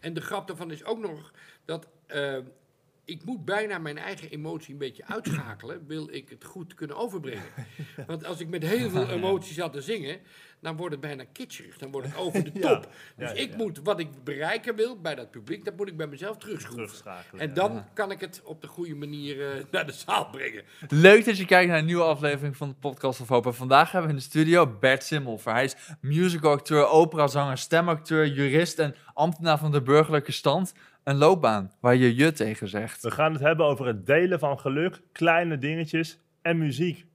En de grap daarvan is ook nog dat eh, ik moet bijna mijn eigen emotie een beetje uitschakelen, wil ik het goed kunnen overbrengen. Want als ik met heel veel emotie zat te zingen, dan wordt het bijna kitscherig, dan wordt het over de top. Ja, Dus ik moet, wat ik bereiken wil bij dat publiek, dat moet ik bij mezelf terugschroeven. Terugschakelen, En dan kan ik het op de goede manier eh, naar de zaal brengen. Leuk dat je kijkt naar een nieuwe aflevering van de Podcast of Hope. En vandaag hebben we in de studio Bert Simmelver. Hij is musicalacteur, operazanger, stemacteur, jurist en ambtenaar van de burgerlijke stand. Een loopbaan waar je je tegen zegt. We gaan het hebben over het delen van geluk, kleine dingetjes en muziek.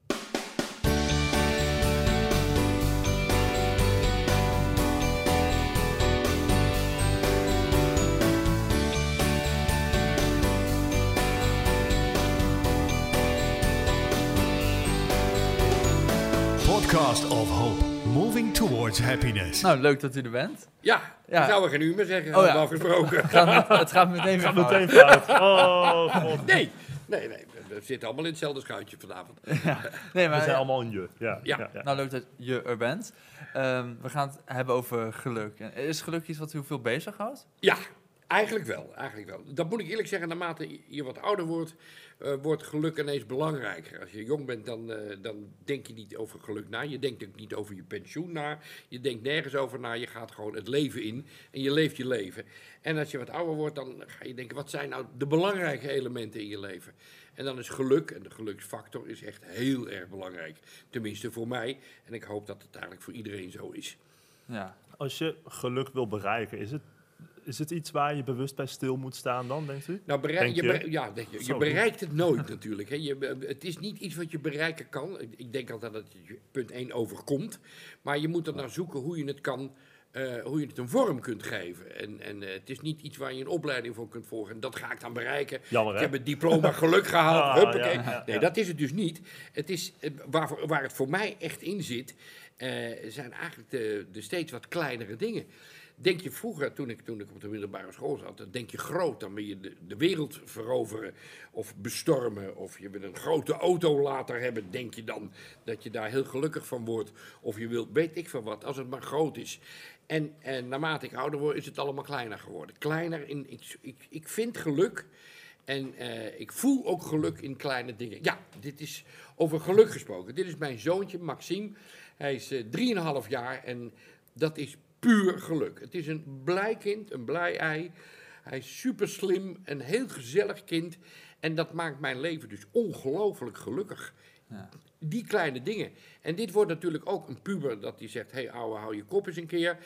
Towards happiness. Nou, leuk dat u er bent. Ja, Ja. ik zou er geen uur meer zeggen, Oh ja. normaal gesproken. Het gaat, met- het gaat meteen weer Gaat fout. meteen fout. Oh, god. Nee, nee, nee. We zitten allemaal in hetzelfde schuitje vanavond. Nee, We maar, zijn allemaal een je. Ja, Ja. Nou, leuk dat je er bent. Ehm, we gaan het hebben over geluk. Is geluk iets wat u veel bezighoudt? Ja, eigenlijk wel, eigenlijk wel. Dat moet ik eerlijk zeggen, naarmate je wat ouder wordt, eh, wordt geluk ineens belangrijker. Als je jong bent, dan, eh, dan denk je niet over geluk na. Je denkt ook niet over je pensioen na. Je denkt nergens over na. Je gaat gewoon het leven in en je leeft je leven. En als je wat ouder wordt, dan ga je denken, wat zijn nou de belangrijke elementen in je leven? En dan is geluk, en de geluksfactor is echt heel erg belangrijk. Tenminste voor mij. En ik hoop dat het eigenlijk voor iedereen zo is. Ja. Als je geluk wil bereiken, is het, is het iets waar je bewust bij stil moet staan dan, denkt u? Nou, bereik, Denk je, ja, denk je, je bereikt het nooit natuurlijk. Hè. Je, be- het is niet iets wat je bereiken kan. Ik- denk altijd dat je punt 1 overkomt. Maar je moet er naar zoeken hoe je het kan, eh, hoe je het een vorm kunt geven. En, en eh, het is niet iets waar je een opleiding voor kunt volgen. En dat ga ik dan bereiken. Jammer, Ik heb het diploma geluk gehaald. Ah, huppakee. ja, ja, nee, ja. dat is het dus niet. Het is, eh, waar, waar het voor mij echt in zit, eh, zijn eigenlijk de, de steeds wat kleinere dingen. Denk je vroeger, toen ik, toen ik op de middelbare school zat, dan denk je groot, dan wil je de, de wereld veroveren of bestormen. Of je wil een grote auto later hebben, denk je dan dat je daar heel gelukkig van wordt. Of je wilt, weet ik van wat, als het maar groot is. En, en naarmate ik ouder word, is het allemaal kleiner geworden. Kleiner in, ik, ik, ik vind geluk en eh, ik voel ook geluk in kleine dingen. Ja, dit is over geluk gesproken. Dit is mijn zoontje, Maxime. Hij is eh 3,5 jaar en dat is puur geluk. Het is een blij kind, een blij ei. Hij is super slim, een heel gezellig kind. En dat maakt mijn leven dus ongelooflijk gelukkig. Ja. Die kleine dingen. En dit wordt natuurlijk ook een puber dat die zegt: hé, hey, ouwe, hou je kop eens een keer.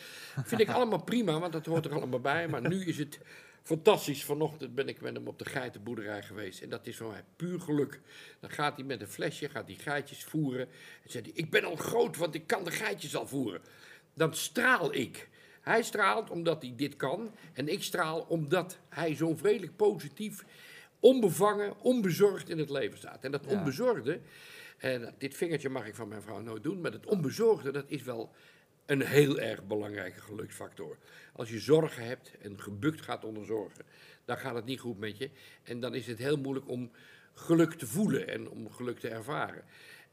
Vind ik allemaal prima, want dat hoort er allemaal bij. Maar nu is het fantastisch. Vanochtend ben ik met hem op de geitenboerderij geweest. En dat is voor mij puur geluk. Dan gaat hij met een flesje, gaat hij geitjes voeren. En zegt hij: Ik ben al groot, want ik kan de geitjes al voeren. Dan straal ik. Hij straalt omdat hij dit kan. En ik straal omdat hij zo vredelijk positief, onbevangen, onbezorgd in het leven staat. En dat Ja. onbezorgde, en dit vingertje mag ik van mijn vrouw nooit doen, maar dat onbezorgde, dat is wel een heel erg belangrijke geluksfactor. Als je zorgen hebt en gebukt gaat onder zorgen, dan gaat het niet goed met je. En dan is het heel moeilijk om geluk te voelen en om geluk te ervaren.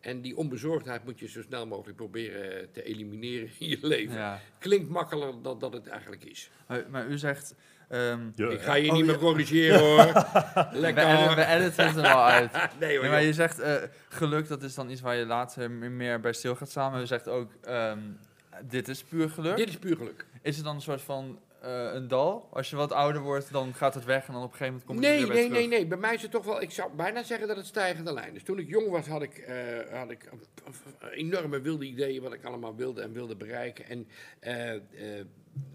En die onbezorgdheid moet je zo snel mogelijk proberen te elimineren in je leven. ja. Klinkt makkelijker dan dat het eigenlijk is. Maar, maar u zegt... ehm, Ik ga je Oh, niet ja. meer corrigeren hoor. we, Lekker. editen, we editen het er wel uit. Nee hoor. Nee, maar je zegt eh, geluk, dat is dan iets waar je later meer- meer bij stil gaat staan. Maar u zegt ook, ehm, dit is puur geluk. Dit is puur geluk. Is het dan een soort van eh, een dal? Als je wat ouder wordt, dan gaat het weg en dan op een gegeven moment komt het Nee, weer nee, terug. nee, nee. Bij mij is het toch wel. Ik zou bijna zeggen dat het stijgende lijn is. Toen ik jong was, had ik, eh, had ik enorme wilde ideeën wat ik allemaal wilde en wilde bereiken. En eh,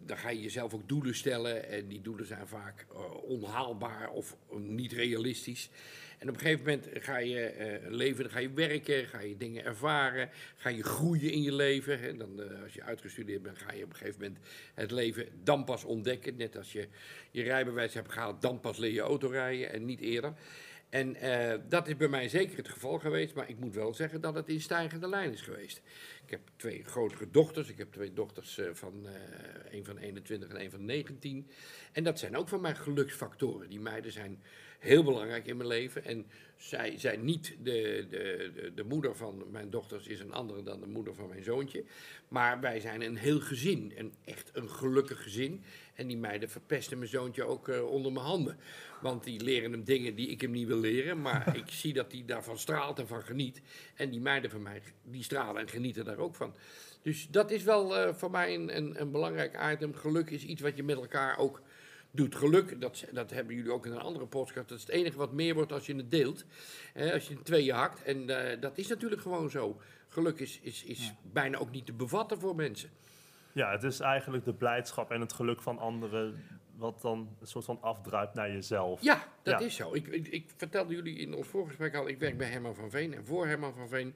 dan ga je jezelf ook doelen stellen. En die doelen zijn vaak onhaalbaar of niet realistisch. En op een gegeven moment ga je eh, leven, ga je werken, ga je dingen ervaren, ga je groeien in je leven. En dan, eh, als je uitgestudeerd bent, ga je op een gegeven moment het leven dan pas ontdekken. Net als je je rijbewijs hebt gehaald, dan pas leer je auto rijden en niet eerder. En eh, dat is bij mij zeker het geval geweest, maar ik moet wel zeggen dat het in stijgende lijn is geweest. Ik heb twee grotere dochters. Ik heb twee dochters van eh een van 21 en een van 19. En dat zijn ook van mijn geluksfactoren. Die meiden zijn heel belangrijk in mijn leven. En zij zijn niet de, de, de, de moeder van mijn dochters is een andere dan de moeder van mijn zoontje. Maar wij zijn een heel gezin. Een, echt een gelukkig gezin. En die meiden verpesten mijn zoontje ook eh, onder mijn handen. Want die leren hem dingen die ik hem niet wil leren. Maar ik zie dat hij daarvan straalt en van geniet. En die meiden van mij, die stralen en genieten daar ook van. Dus dat is wel eh, voor mij een, een, een belangrijk item. Geluk is iets wat je met elkaar ook doet. Geluk, dat, dat hebben jullie ook in een andere podcast. Dat is het enige wat meer wordt als je het deelt. Hè, als je in tweeën hakt. En eh, dat is natuurlijk gewoon zo. Geluk is, is, is bijna ook niet te bevatten voor mensen. Ja, het is eigenlijk de blijdschap en het geluk van anderen... wat dan een soort van afdruipt naar jezelf. Ja, dat Ja. is zo. Ik, ik, ik vertelde jullie in ons voorgesprek al, ik werk bij Herman van Veen en voor Herman van Veen.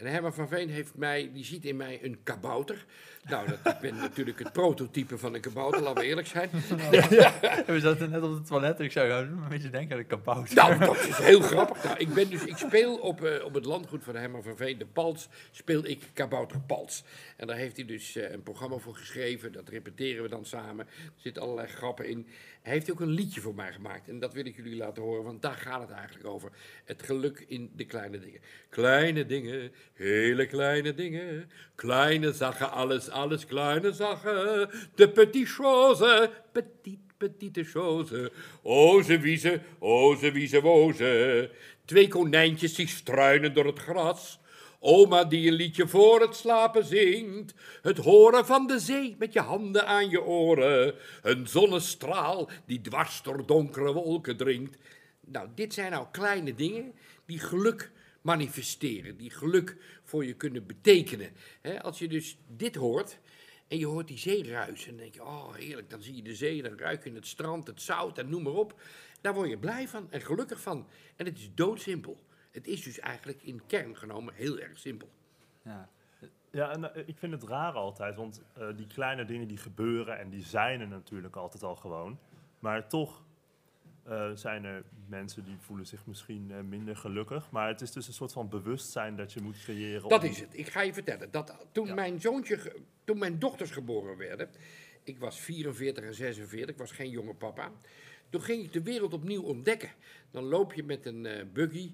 En Herman van Veen heeft mij, die ziet in mij een kabouter. Nou, dat, ik ben natuurlijk het prototype van een kabouter, laten we eerlijk zijn. We zaten net op het toilet en ik zou een beetje denken aan een kabouter. Nou, dat is heel grappig. Nou, ik, ben dus, ik speel op, eh, op het landgoed van Herman van Veen, de Pals, speel ik Kabouter Pals. En daar heeft hij dus eh, een programma voor geschreven, dat repeteren we dan samen. Er zitten allerlei grappen in. Hij heeft ook een liedje voor mij gemaakt en dat wil ik jullie laten horen, want daar gaat het eigenlijk over. Het geluk in de kleine dingen. Kleine dingen, hele kleine dingen. Kleine zaken, alles, alles kleine zaken. De petit chose, petit petite chose. Oze wieze, oze wieze woze. Twee konijntjes die struinen door het gras. Oma die een liedje voor het slapen zingt. Het horen van de zee met je handen aan je oren. Een zonnestraal die dwars door donkere wolken dringt. Nou, dit zijn nou kleine dingen die geluk manifesteren. Die geluk voor je kunnen betekenen. Als je dus dit hoort en je hoort die zee ruisen. Dan denk je, oh heerlijk, dan zie je de zee, dan ruik je het strand, het zout en noem maar op. Daar word je blij van en gelukkig van. En het is doodsimpel. Het is dus eigenlijk in kern genomen heel erg simpel. Ja. Ja, en eh, ik vind het raar altijd, want eh, die kleine dingen die gebeuren en die zijn er natuurlijk altijd al gewoon. Maar toch eh, zijn er mensen die voelen zich misschien eh, minder gelukkig. Maar het is dus een soort van bewustzijn dat je moet creëren. Dat om- is het. Ik ga je vertellen. Dat toen Ja. mijn zoontje, ge- toen mijn dochters geboren werden, ik was 44 en 46, ik was geen jonge papa. Toen ging ik de wereld opnieuw ontdekken. Dan loop je met een eh, buggy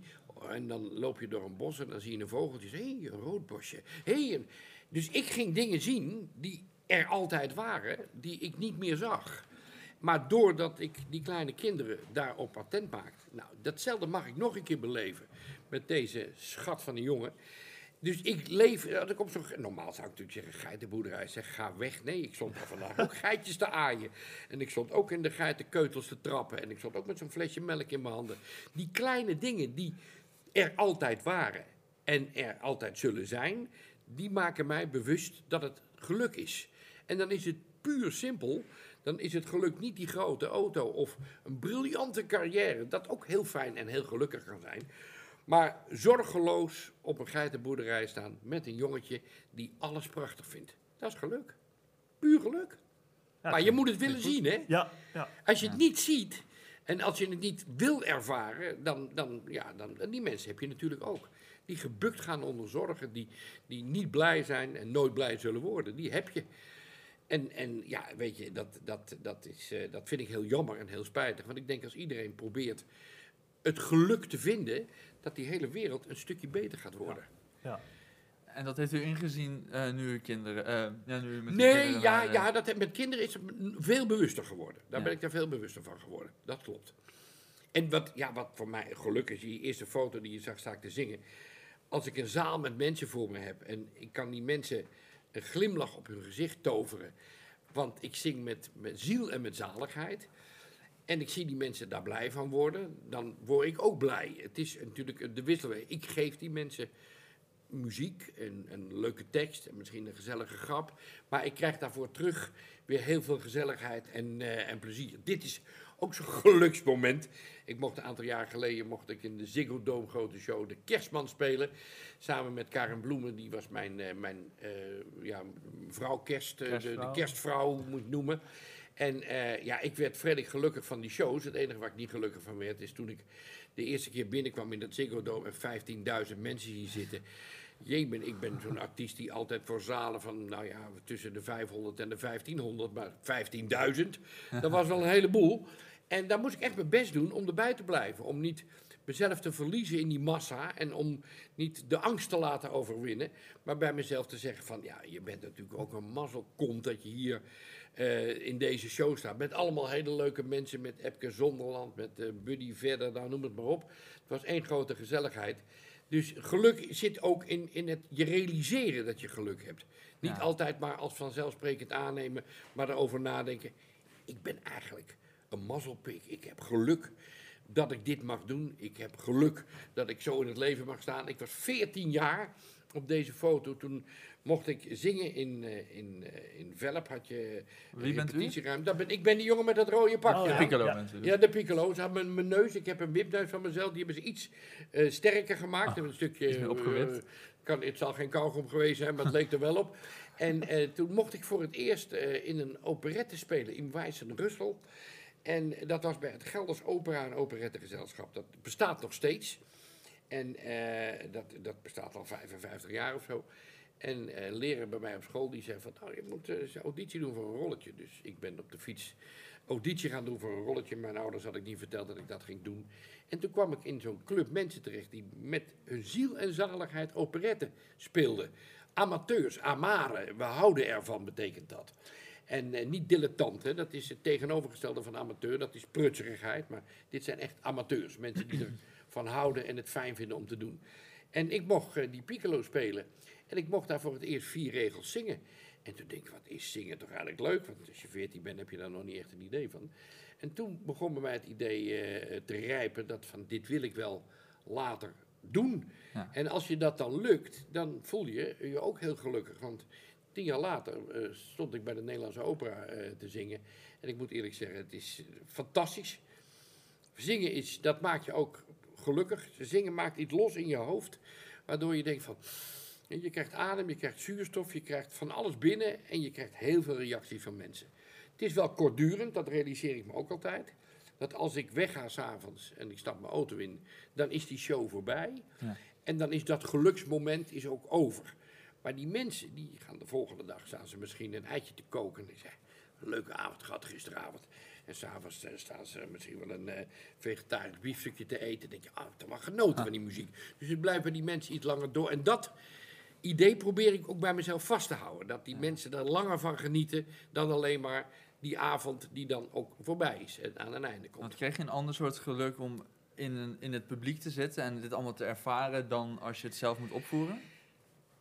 en dan loop je door een bos en dan zie je een vogeltje. Hé, hey, een roodbosje. Hey, een- Dus ik ging dingen zien die er altijd waren, die ik niet meer zag. Maar doordat ik die kleine kinderen daarop attent maakte. Nou, datzelfde mag ik nog een keer beleven met deze schat van een jongen. Dus ik leef, als ik op zo'n, normaal zou ik natuurlijk zeggen, geitenboerderij, zeg ga weg. Nee, ik stond daar vandaag ook geitjes te aaien. En ik stond ook in de geitenkeutels te trappen. En ik stond ook met zo'n flesje melk in mijn handen. Die kleine dingen die er altijd waren en er altijd zullen zijn, die maken mij bewust dat het geluk is. En dan is het puur simpel. Dan is het geluk niet die grote auto of een briljante carrière, dat ook heel fijn en heel gelukkig kan zijn. Maar zorgeloos op een geitenboerderij staan met een jongetje die alles prachtig vindt. Dat is geluk. Puur geluk. Ja, maar je moet het willen zien, hè? Ja, ja. Als je het niet ziet en als je het niet wil ervaren, dan, dan, ja, dan die mensen heb je natuurlijk ook. Die gebukt gaan onder zorgen, die, die niet blij zijn en nooit blij zullen worden. Die heb je. En, en ja, weet je, dat, dat, dat, is, eh, dat vind ik heel jammer en heel spijtig. Want ik denk als iedereen probeert het geluk te vinden, dat die hele wereld een stukje beter gaat worden. ja. En dat heeft u ingezien eh, nu uw kinderen... eh, ja, nu u met Nee, kinderen ja, waren. ja dat, met kinderen is het veel bewuster geworden. Daar Ja. ben ik daar veel bewuster van geworden. Dat klopt. En wat, ja, wat voor mij geluk is, die eerste foto die je zag, sta ik te zingen. Als ik een zaal met mensen voor me heb en ik kan die mensen een glimlach op hun gezicht toveren. Want ik zing met, met ziel en met zaligheid. En ik zie die mensen daar blij van worden, dan word ik ook blij. Het is natuurlijk de wisselwerking. Ik geef die mensen muziek en een leuke tekst en misschien een gezellige grap. Maar ik krijg daarvoor terug weer heel veel gezelligheid en, eh, en plezier. Dit is ook zo'n geluksmoment. Ik mocht een aantal jaar geleden mocht ik in de Ziggo Dome grote show de Kerstman spelen. Samen met Karen Bloemen, die was mijn, eh, mijn eh, ja, vrouw kerst, eh, de, de Kerstvrouw. kerstvrouw moet ik noemen. En eh, ja, ik werd vredelijk gelukkig van die shows. Het enige waar ik niet gelukkig van werd, is toen ik de eerste keer binnenkwam in dat Ziggo Dome en 15.000 mensen hier zitten. Jemen, ik ben zo'n artiest die altijd voor zalen van, nou ja, tussen de 500 en de 1500, maar 15.000, dat was wel een heleboel. En daar moest ik echt mijn best doen om erbij te blijven. Om niet mezelf te verliezen in die massa en om niet de angst te laten overwinnen. Maar bij mezelf te zeggen van, ja, je bent natuurlijk ook een mazzelkont dat je hier eh, in deze show staat. Met allemaal hele leuke mensen, met Epke Zonderland, met eh, Buddy Verder, nou, noem het maar op. Het was één grote gezelligheid. Dus geluk zit ook in, in het je realiseren dat je geluk hebt. Niet Ja. altijd maar als vanzelfsprekend aannemen, maar erover nadenken. Ik ben eigenlijk een mazzelpik. Ik heb geluk dat ik dit mag doen. Ik heb geluk dat ik zo in het leven mag staan. Ik was 14 jaar op deze foto. Toen mocht ik zingen in, eh, in, eh, in Velp. Had je Wie bent u? Dat ben, ik ben die jongen met dat rode pakje. Oh, ja. aan. Piccolo Ja. Ja, de piccolo. Ze hebben mijn, neus. Ik heb een wipneus van mezelf. Die hebben ze iets eh, sterker gemaakt. Hebben een stukje. Ah, opgewipt. eh, kan, het zal geen kauwgom geweest zijn, maar het leek er wel op. En toen mocht ik voor het eerst in een operette spelen in Wijzen Russel. En dat was bij het Gelders Opera en Operettegezelschap. Dat bestaat nog steeds. En dat, dat bestaat al 55 jaar of zo. En eh, leraar bij mij op school die zei van, nou, je moet een auditie doen voor een rolletje. Dus ik ben op de fiets auditie gaan doen voor een rolletje. Mijn ouders had ik niet verteld dat ik dat ging doen. En toen kwam ik in zo'n club mensen terecht die met hun ziel en zaligheid operetten speelden. Amateurs, amaren, we houden ervan betekent dat. En eh, niet dilettanten, dat is het tegenovergestelde van amateur, dat is prutserigheid. Maar dit zijn echt amateurs, mensen die ervan houden en het fijn vinden om te doen. En ik mocht eh, die piccolo spelen en ik mocht daar voor het eerst vier regels zingen. En toen denk ik, wat is zingen toch eigenlijk leuk? Want als je 14 bent heb je daar nog niet echt een idee van. En toen begon bij mij het idee eh, te rijpen dat van dit wil ik wel later doen. Ja. En als je dat dan lukt, dan voel je je ook heel gelukkig. Want tien jaar later eh, stond ik bij de Nederlandse Opera eh, te zingen. En ik moet eerlijk zeggen, het is fantastisch. Zingen is, dat maakt je ook gelukkig. Zingen maakt iets los in je hoofd, waardoor je denkt van... Je krijgt adem, je krijgt zuurstof, je krijgt van alles binnen en je krijgt heel veel reacties van mensen. Het is wel kortdurend, dat realiseer ik me ook altijd. Dat als ik wegga s'avonds en ik stap mijn auto in, dan is die show voorbij. Ja. En dan is dat geluksmoment is ook over. Maar die mensen, die gaan de volgende dag, staan ze misschien een eitje te koken. En zeggen, leuke avond gehad gisteravond. En s'avonds eh, staan ze misschien wel een eh, vegetarisch biefstukje te eten. Dan denk je, ah, heb wel genoten van die muziek. Dus het blijven die mensen iets langer door. En dat idee probeer ik ook bij mezelf vast te houden. Dat die mensen er langer van genieten dan alleen maar die avond die dan ook voorbij is en aan een einde komt. Want kreeg je een ander soort geluk om in, een, in het publiek te zitten en dit allemaal te ervaren dan als je het zelf moet opvoeren?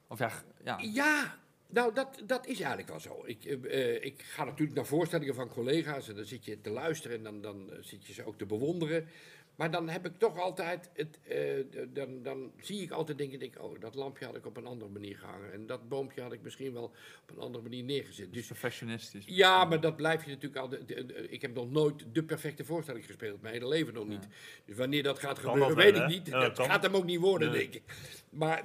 Of ja, ja. Ja, nou, dat, dat is eigenlijk wel zo. Ik, eh, eh, ik ga natuurlijk naar voorstellingen van collega's en dan zit je te luisteren en dan, dan eh, zit je ze ook te bewonderen. Maar dan heb ik toch altijd, het, eh, dan, dan zie ik altijd dingen, denk ik, oh, dat lampje had ik op een andere manier gehangen. En dat boompje had ik misschien wel op een andere manier neergezet. Dus perfectionistisch. ja, maar dat blijf je natuurlijk altijd. Ik heb nog nooit de perfecte voorstelling gespeeld, mijn hele leven nog niet. Dus wanneer dat gaat Kan gebeuren, dat weet wel, ik niet. Ja, dat kan. gaat hem ook niet worden, Nee. denk ik. Maar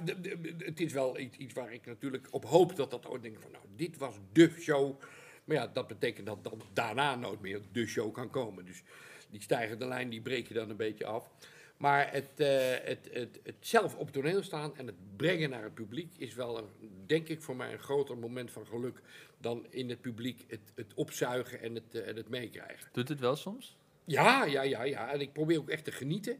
het is wel iets, waar ik natuurlijk op hoop dat dat ooit denk ik van, nou, dit was de show. Maar ja, dat betekent dat dan daarna nooit meer de show kan komen. Dus die stijgende lijn, die breek je dan een beetje af. Maar het, eh, het, het, het zelf op toneel staan en het brengen naar het publiek is wel, een, denk ik, voor mij een groter moment van geluk dan in het publiek het, het opzuigen en het, eh, en het meekrijgen. Doet het wel soms? Ja, ja, ja, ja. En ik probeer ook echt te genieten.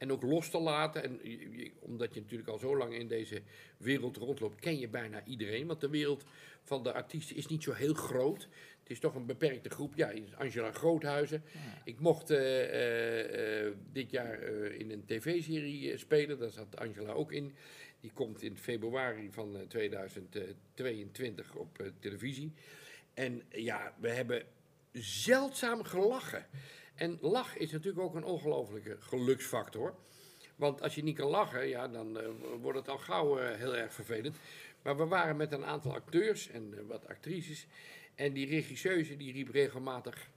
En ook los te laten. En je- je- omdat je natuurlijk al zo lang in deze wereld rondloopt, ken je bijna iedereen. Want de wereld van de artiesten is niet zo heel groot. Het is toch een beperkte groep. Ja, Angela Groothuizen. Ik mocht eh, eh, eh, dit jaar in een tv-serie spelen. Daar zat Angela ook in. Die komt in februari van eh, 2022 op televisie. En ja, we hebben zeldzaam gelachen. En lach is natuurlijk ook een ongelofelijke geluksfactor. Want als je niet kan lachen, ja, dan eh, wordt het al gauw eh, heel erg vervelend. Maar we waren met een aantal acteurs en eh, wat actrices. En die regisseuse die riep regelmatig...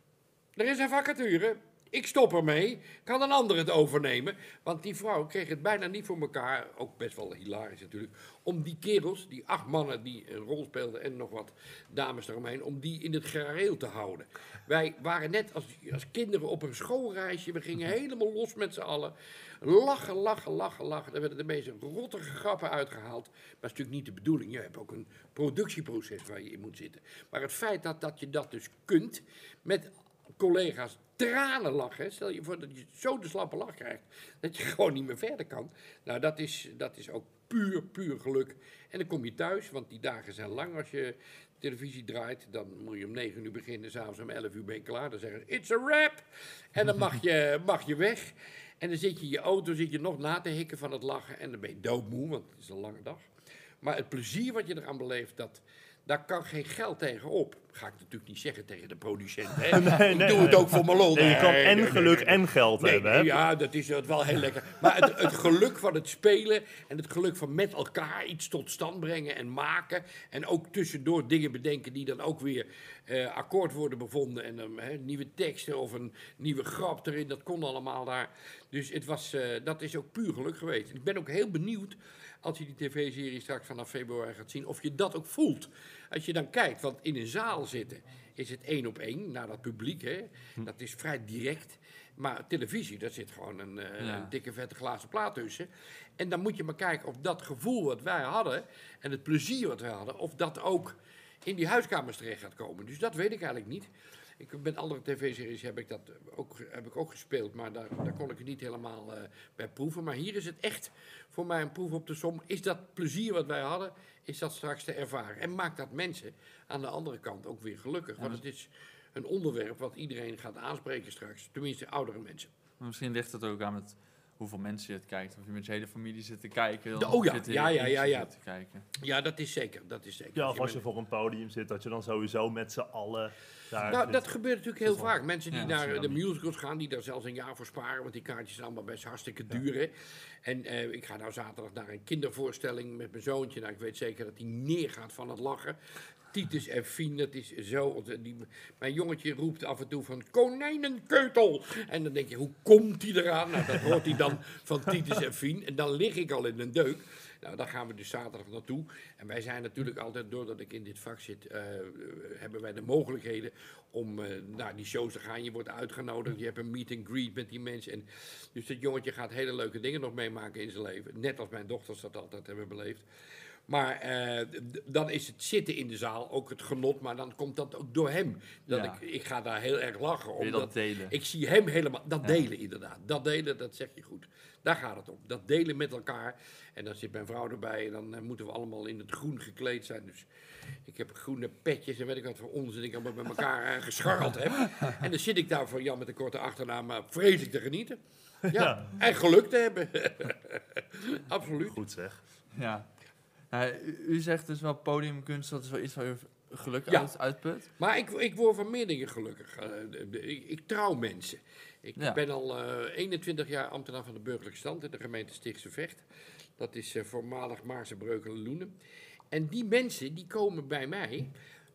Er is een vacature. Ik stop ermee. Kan een ander het overnemen? Want die vrouw kreeg het bijna niet voor elkaar. Ook best wel hilarisch natuurlijk. Om die kerels, die acht mannen die een rol speelden en nog wat dames eromheen, om die in het gareel te houden. Wij waren net als, als kinderen op een schoolreisje. We gingen helemaal los met z'n allen. Lachen, lachen, lachen, lachen. Er werden de meest rottige grappen uitgehaald. Maar dat is natuurlijk niet de bedoeling. Je hebt ook een productieproces waar je in moet zitten. Maar het feit dat, dat je dat dus kunt met collega's tranen lachen. Stel je voor dat je zo de slappe lach krijgt dat je gewoon niet meer verder kan. Nou, dat is, dat is ook puur, puur geluk. En dan kom je thuis, want die dagen zijn lang als je televisie draait. Dan moet je om 9 uur beginnen, s'avonds om 11 uur ben je klaar. Dan zeggen ze, it's a wrap. En dan mag je, mag je weg. En dan zit je in je auto, zit je nog na te hikken van het lachen. En dan ben je doodmoe, want het is een lange dag. Maar het plezier wat je eraan beleeft, dat, daar kan geen geld tegen op. Ga ik natuurlijk niet zeggen tegen de producent. Hè? Nee, ik nee, doe het ook voor mijn lol. Je kan en geluk en geld hebben. hè? ja, dat is het wel heel lekker. Maar het, het geluk van het spelen en het geluk van met elkaar iets tot stand brengen en maken. En ook tussendoor dingen bedenken die dan ook weer eh, akkoord worden bevonden. En nieuwe teksten of een nieuwe grap erin, dat kon allemaal daar. Dus het was, eh, dat is ook puur geluk geweest. Ik ben ook heel benieuwd, als je die tv-serie straks vanaf februari gaat zien, of je dat ook voelt. Als je dan kijkt, want in een zaal zitten is het één op één naar dat publiek. Hè? Dat is vrij direct. Maar televisie, daar zit gewoon een, eh, Ja. een dikke vette glazen plaat tussen. En dan moet je maar kijken of dat gevoel wat wij hadden en het plezier wat wij hadden, of dat ook in die huiskamers terecht gaat komen. Dus dat weet ik eigenlijk niet. Ik, met andere tv-series heb ik dat ook, heb ik ook gespeeld, maar daar, daar kon ik het niet helemaal eh, bij proeven. Maar hier is het echt voor mij een proef op de som. Is dat plezier wat wij hadden, is dat straks te ervaren? En maakt dat mensen aan de andere kant ook weer gelukkig? Want het is een onderwerp wat iedereen gaat aanspreken straks. Tenminste, oudere mensen. Maar Misschien ligt het ook aan met hoeveel mensen je het kijkt. Of je met je hele familie zit te kijken. De- oh ja, ja, ja, ja, ja. zit te kijken. Ja, dat is zeker. Dat is zeker. Ja, of als je voor een podium zit, dat je dan sowieso met z'n allen daar Nou, zit. dat gebeurt natuurlijk heel vaak. Mensen die Ja, naar de musicals gaan, die daar zelfs een jaar voor sparen, want die kaartjes zijn allemaal best hartstikke duur. hè. En eh, ik ga nou zaterdag naar een kindervoorstelling met mijn zoontje. Nou, ik weet zeker dat hij neergaat van het lachen. Titus en Fien, dat is zo. Die, mijn jongetje roept af en toe van konijnenkeutel. En dan denk je, hoe komt hij eraan? Nou, dat hoort hij dan van Titus en Fien. En dan lig ik al in een deuk. Nou, daar gaan we dus zaterdag naartoe. En wij zijn natuurlijk altijd, doordat ik in dit vak zit, eh, hebben wij de mogelijkheden om eh, naar die shows te gaan. Je wordt uitgenodigd, je hebt een meet and greet met die mensen. En dus dat jongetje gaat hele leuke dingen nog meemaken in zijn leven. Net als mijn dochters dat altijd hebben beleefd. Maar eh, dan is het zitten in de zaal ook het genot, maar dan komt dat ook door hem. Dat Ja. ik, ik ga daar heel erg lachen. Omdat dat delen? ik zie hem helemaal. Dat Ja. delen inderdaad. Dat delen, dat zeg je goed. Daar gaat het om. Dat delen met elkaar. En dan zit mijn vrouw erbij en dan eh, moeten we allemaal in het groen gekleed zijn. Dus ik heb groene petjes en weet ik wat voor onzin ik allemaal bij elkaar uh, gescharreld heb. En dan zit ik daar voor Jan met een korte achternaam maar vreselijk te genieten. Ja, Ja. en geluk te hebben. Absoluut. Goed zeg. Ja. Nou, u, zegt dus wel podiumkunst, dat is wel iets waar u geluk Ja. uit, uitput. Maar ik, ik word van meer dingen gelukkig. Eh, ik, ik trouw mensen. Ik Ja. ben al eh, 21 jaar ambtenaar van de burgerlijke stand in de gemeente Stichtse Vecht. Dat is eh, voormalig Maarse Breukelen Loenen. En die mensen die komen bij mij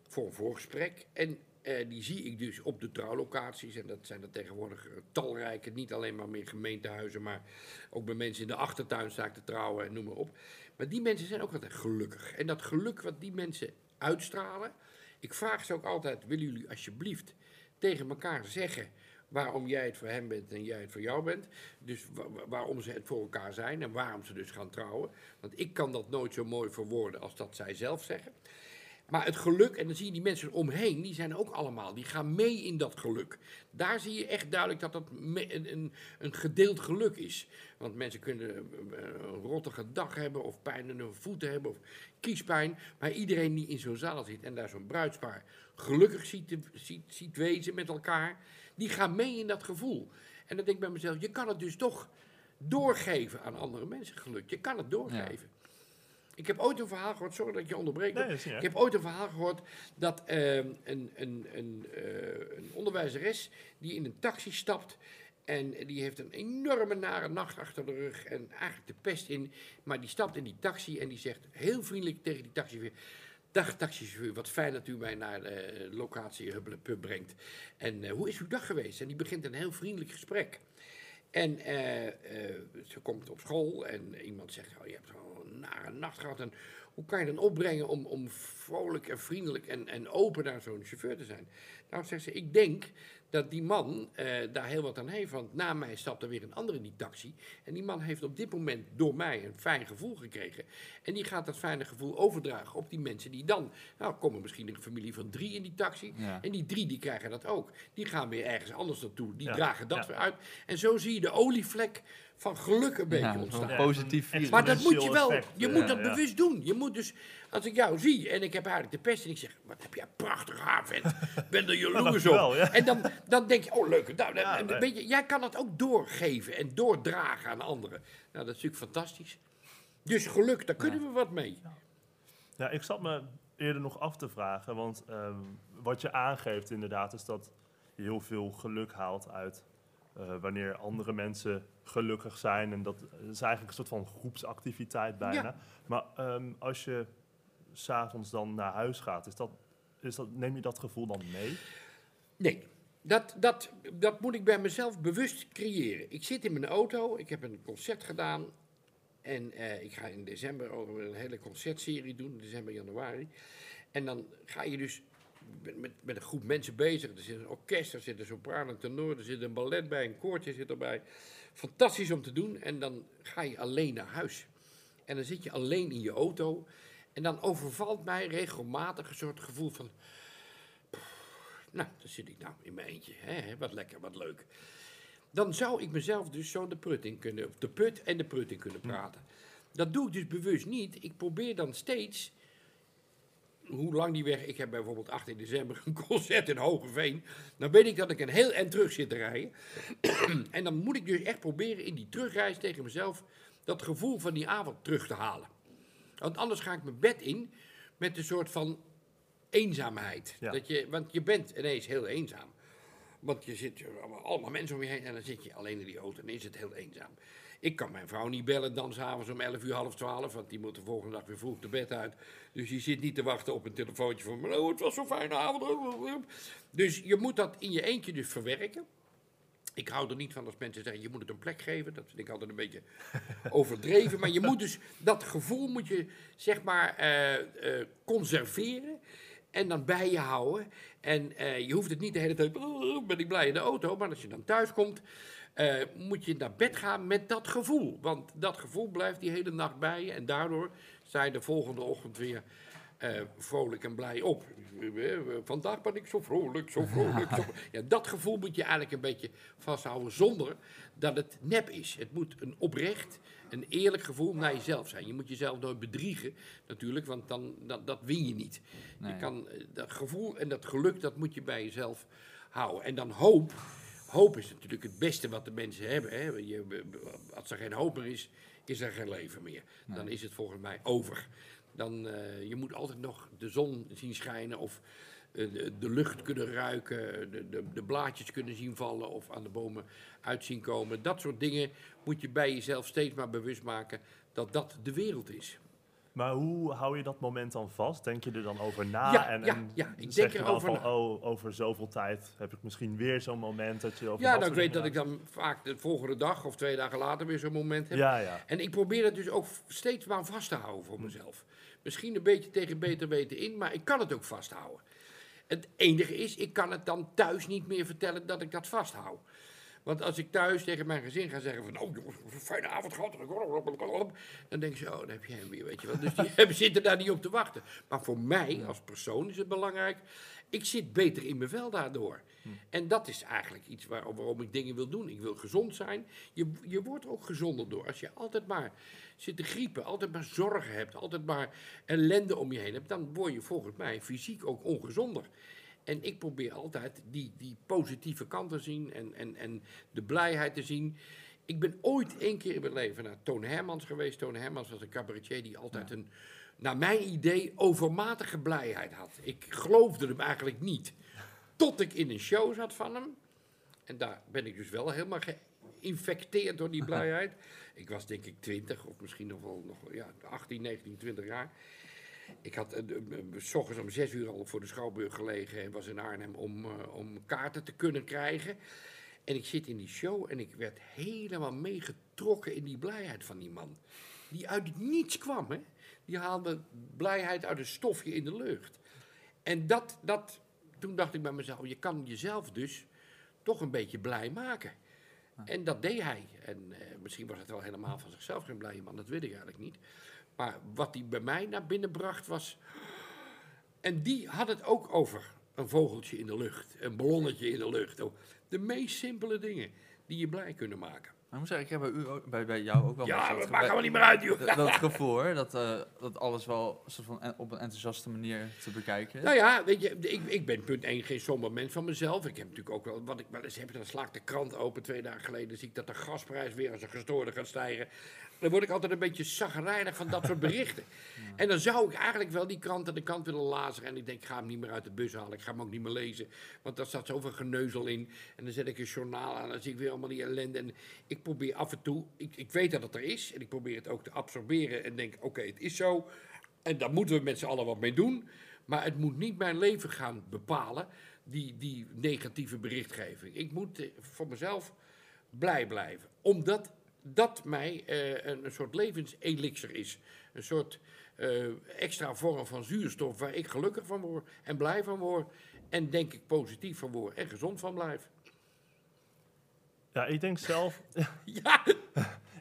voor een voorgesprek. En eh, die zie ik dus op de trouwlocaties. En dat zijn er tegenwoordig eh, talrijke. Niet alleen maar meer gemeentehuizen, maar ook bij mensen in de achtertuin sta ik te trouwen en noem maar op. Maar die mensen zijn ook altijd gelukkig. En dat geluk wat die mensen uitstralen. Ik vraag ze ook altijd: willen jullie alsjeblieft tegen elkaar zeggen waarom jij het voor hem bent en jij het voor jou bent? Dus wa- wa- waarom ze het voor elkaar zijn en waarom ze dus gaan trouwen. Want ik kan dat nooit zo mooi verwoorden als dat zij zelf zeggen. Maar het geluk, en dan zie je die mensen omheen, die zijn ook allemaal, die gaan mee in dat geluk. Daar zie je echt duidelijk dat dat een, een, een gedeeld geluk is. Want mensen kunnen eh, een rottige dag hebben, of pijn in hun voeten hebben, of kiespijn. Maar iedereen die in zo'n zaal zit en daar zo'n bruidspaar gelukkig ziet, ziet, ziet wezen met elkaar, die gaan mee in dat gevoel. En dan denk ik bij mezelf, je kan het dus toch doorgeven aan andere mensen, geluk. Je kan het doorgeven. Ik heb ooit een verhaal gehoord, sorry dat ik je onderbreek. Nee, dat is niet ik heb ooit een verhaal gehoord dat ehm, een, een, een, eh, een onderwijzeres die in een taxi stapt. En die heeft een enorme nare nacht achter de rug en eigenlijk de pest in. Maar die stapt in die taxi en die zegt heel vriendelijk tegen die taxichauffeur... Dag taxichauffeur, wat fijn dat u mij naar de locatie Hubbelepub brengt. En eh, hoe is uw dag geweest? En die begint een heel vriendelijk gesprek. En eh, eh, ze komt op school en iemand zegt, oh, je hebt zo'n nare nacht gehad. En hoe kan je dan opbrengen om, om vrolijk en vriendelijk en, en open naar zo'n chauffeur te zijn? Nou, zegt ze, ik denk dat die man eh, daar heel wat aan heeft. Want na mij stapt er weer een ander in die taxi. En die man heeft op dit moment door mij een fijn gevoel gekregen. En die gaat dat fijne gevoel overdragen op die mensen die dan... Nou, komen misschien een familie van drie in die taxi. Ja. En die drie die krijgen dat ook. Die gaan weer ergens anders naartoe. Die Ja, dragen dat ja. weer uit. En zo zie je de olievlek van geluk een beetje Ja, ontstaan. positief Ja. Maar dat moet je wel, effect, je moet dat ja. bewust doen. Je moet dus, als ik jou zie en ik heb eigenlijk de pest en ik zeg, wat heb jij prachtig haar, vent. Ben er jaloers op. En dan, dan denk je, oh leuk. Nou, Ja, en nee. weet je, jij kan dat ook doorgeven en doordragen aan anderen. Nou, dat is natuurlijk fantastisch. Dus geluk, daar kunnen we wat mee. Ja, ik zat me eerder nog af te vragen, want ehm, wat je aangeeft inderdaad is dat je heel veel geluk haalt uit eh, wanneer andere mensen gelukkig zijn. En dat is eigenlijk een soort van groepsactiviteit bijna. Ja. Maar ehm, als je s'avonds dan naar huis gaat, is dat, is dat, neem je dat gevoel dan mee? Nee, dat, dat, dat moet ik bij mezelf bewust creëren. Ik zit in mijn auto, ik heb een concert gedaan. En eh, ik ga in december weer een hele concertserie doen, december, januari. En dan ga je dus met, met, met een groep mensen bezig. Er zit een orkest, er zit een sopraan, een tenor, er zit een ballet bij, een koortje zit erbij. Fantastisch om te doen. En dan ga je alleen naar huis. En dan zit je alleen in je auto. En dan overvalt mij regelmatig een soort gevoel van... Nou, dan zit ik nou in mijn eentje. Hè, wat lekker, wat leuk. Dan zou ik mezelf dus zo de prut in kunnen, de put en de prut in kunnen praten. Dat doe ik dus bewust niet. Ik probeer dan steeds, hoe lang die weg, ik heb bijvoorbeeld 18 december een concert in Hogeveen. Dan weet ik dat ik een heel eind terug zit te rijden. en dan moet ik dus echt proberen in die terugreis tegen mezelf dat gevoel van die avond terug te halen. Want anders ga ik mijn bed in met een soort van eenzaamheid. Ja. Dat je, want je bent ineens heel eenzaam. Want je zit allemaal, mensen om je heen en dan zit je alleen in die auto en is het heel eenzaam. Ik kan mijn vrouw niet bellen dan s'avonds om 11 uur, half 12, want die moet de volgende dag weer vroeg de bed uit. Dus die zit niet te wachten op een telefoontje van, oh, het was zo'n fijne avond. Dus je moet dat in je eentje dus verwerken. Ik hou er niet van als mensen zeggen, je moet het een plek geven. Dat vind ik altijd een beetje overdreven. Maar je moet dus, dat gevoel moet je, zeg maar, eh, eh, conserveren. En dan bij je houden. En eh, je hoeft het niet de hele tijd, "Oh, ben ik blij in de auto. Maar als je dan thuis komt, eh, moet je naar bed gaan met dat gevoel. Want dat gevoel blijft die hele nacht bij je. En daardoor sta je de volgende ochtend weer eh, vrolijk en blij op. Eh, Vandaag ben ik zo vrolijk, zo vrolijk. Zo... Ja, dat gevoel moet je eigenlijk een beetje vasthouden zonder dat het nep is. Het moet een oprecht, een eerlijk gevoel naar jezelf zijn. Je moet jezelf nooit bedriegen natuurlijk, want dan, dat, dat win je niet. Nee. Je kan, dat gevoel en dat geluk, dat moet je bij jezelf houden. En dan hoop. Hoop is natuurlijk het beste wat de mensen hebben. Hè. Je, als er geen hoop meer is, is er geen leven meer. Dan is het volgens mij over. Dan, eh, je moet altijd nog de zon zien schijnen of eh, de, de lucht kunnen ruiken, de, de, de blaadjes kunnen zien vallen of aan de bomen uit zien komen. Dat soort dingen moet je bij jezelf steeds maar bewust maken dat dat de wereld is. Maar hoe hou je dat moment dan vast? Denk je er dan over na? Ja, en, ja, ja, ik zeg denk dan erover na. oh, over zoveel tijd heb ik misschien weer zo'n moment dat je over Ja, dat nou, ik weet dat ik dan vaak de volgende dag of twee dagen later weer zo'n moment heb. Ja, ja. En ik probeer het dus ook steeds maar vast te houden voor mezelf. Misschien een beetje tegen beter weten in, maar ik kan het ook vasthouden. Het enige is, ik kan het dan thuis niet meer vertellen dat ik dat vasthoud. Want als ik thuis tegen mijn gezin ga zeggen van, oh jongens, een fijne avond gehad. Dan denk ze, oh, dan heb je hem weer, weet je wel. Dus die hebben- zitten daar niet op te wachten. Maar voor mij als persoon is het belangrijk, ik zit beter in mijn vel daardoor. En dat is eigenlijk iets waar, waarom ik dingen wil doen. Ik wil gezond zijn. Je, je wordt ook gezonder door. Als je altijd maar zit te griepen, altijd maar zorgen hebt, altijd maar ellende om je heen hebt, dan word je volgens mij fysiek ook ongezonder. En ik probeer altijd die, die positieve kant te zien en, en, en de blijheid te zien. Ik ben ooit één keer in mijn leven naar Toon Hermans geweest. Toon Hermans was een cabaretier die altijd een, naar mijn idee, overmatige blijheid had. Ik geloofde hem eigenlijk niet. Tot ik in een show zat van hem. En daar ben ik dus wel helemaal geïnfecteerd door die blijheid. Ik was denk ik 20 of misschien nog wel nog, ja, 18, 19, 20 jaar. Ik had eh, eh, eh, s ochtends om zes uur al voor de Schouwburg gelegen en was in Arnhem om, om kaarten te kunnen krijgen. En ik zit in die show en ik werd helemaal meegetrokken in die blijheid van die man. Die uit het niets kwam, hè. die haalde blijheid uit een stofje in de lucht. En dat, dat, toen dacht ik bij mezelf, je kan jezelf dus toch een beetje blij maken. En dat deed hij. En eh, misschien was het wel helemaal van zichzelf geen blije man, dat weet ik eigenlijk niet. Maar wat hij bij mij naar binnen bracht was... En die had het ook over een vogeltje in de lucht, een ballonnetje in de lucht. Oh, De meest simpele dingen die je blij kunnen maken. Maar ik moet zeggen, ik heb bij, u, ook- bij, bij jou ook wel Ja, dat maakt allemaal niet meer uit, joh. dat, dat gevoel dat, eh, dat alles wel soort van en- op een enthousiaste manier te bekijken is. Nou ja, weet je, ik, ik ben punt 1 geen somber mens van mezelf. Ik heb natuurlijk ook wel, wat ik wel eens heb, dan sla ik de krant open twee dagen geleden, zie ik dat de gasprijs weer als een gestoorde gaat stijgen. Dan word ik altijd een beetje zagrijnig van dat soort berichten. En dan zou ik eigenlijk wel die krant aan de kant willen lazen. En ik denk, ik ga hem niet meer uit de bus halen. Ik ga hem ook niet meer lezen. Want daar staat zoveel geneuzel in. En dan zet ik een journaal aan. Dan zie ik weer allemaal die ellende. En ik probeer af en toe, ik, ik weet dat het er is. En ik probeer het ook te absorberen. En denk, oké, het is zo. En daar moeten we met z'n allen wat mee doen. Maar het moet niet mijn leven gaan bepalen, die, die negatieve berichtgeving. Ik moet eh, voor mezelf blij blijven. Omdat dat mij eh, een, een soort levenselixer is. Een soort eh, extra vorm van zuurstof waar ik gelukkig van word en blij van word. En denk ik positief van word en gezond van blijf. Ja, ik denk zelf, Ja,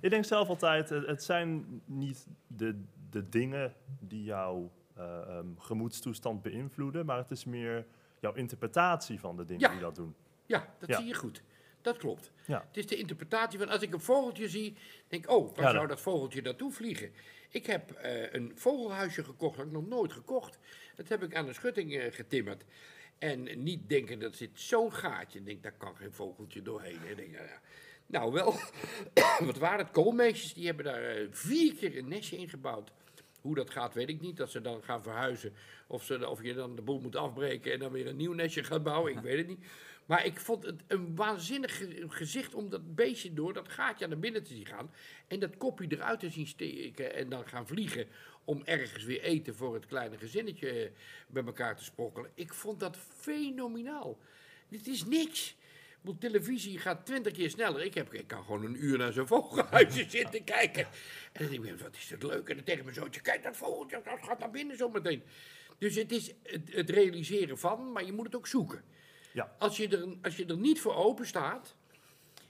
ik denk zelf altijd, het, zijn niet de, de dingen die jouw eh, ehm, gemoedstoestand beïnvloeden, maar het is meer jouw interpretatie van de dingen Ja. die dat doen. ja dat Ja. zie je goed. Dat klopt. Ja. Het is de interpretatie van als ik een vogeltje zie, denk ik, oh, waar Ja, zou dat- vogeltje naartoe vliegen? Ik heb eh, een vogelhuisje gekocht, dat heb ik nog nooit gekocht. Dat heb ik aan de schutting eh, getimmerd. En niet denken, dat zit zo'n gaatje. Ik denk, daar kan geen vogeltje doorheen. Ik denk, nou, ja. nou wel, wat waren het? Koolmeisjes, die hebben daar eh, vier keer een nestje ingebouwd. Hoe dat gaat, weet ik niet. Dat ze dan gaan verhuizen. Of, ze, of je dan de boel moet afbreken en dan weer een nieuw nestje gaat bouwen. Ik weet het niet. Maar ik vond het een waanzinnig ge- gezicht om dat beestje door dat gaatje naar binnen te zien gaan. En dat kopje eruit te zien steken en dan gaan vliegen om ergens weer eten voor het kleine gezinnetje eh, bij elkaar te sprokkelen. Ik vond dat fenomenaal. Dit is niks. Ik bedoel, televisie gaat twintig keer sneller. Ik, heb, ik kan gewoon een uur naar zo'n vogelhuisje zitten kijken. En dan denk ik, wat is dat leuk. En dan tegen mijn zoontje, kijk dat vogeltje, dat gaat naar binnen zometeen. Dus het is het, het realiseren van, maar je moet het ook zoeken. Ja. Als je, er, als je er niet voor open staat,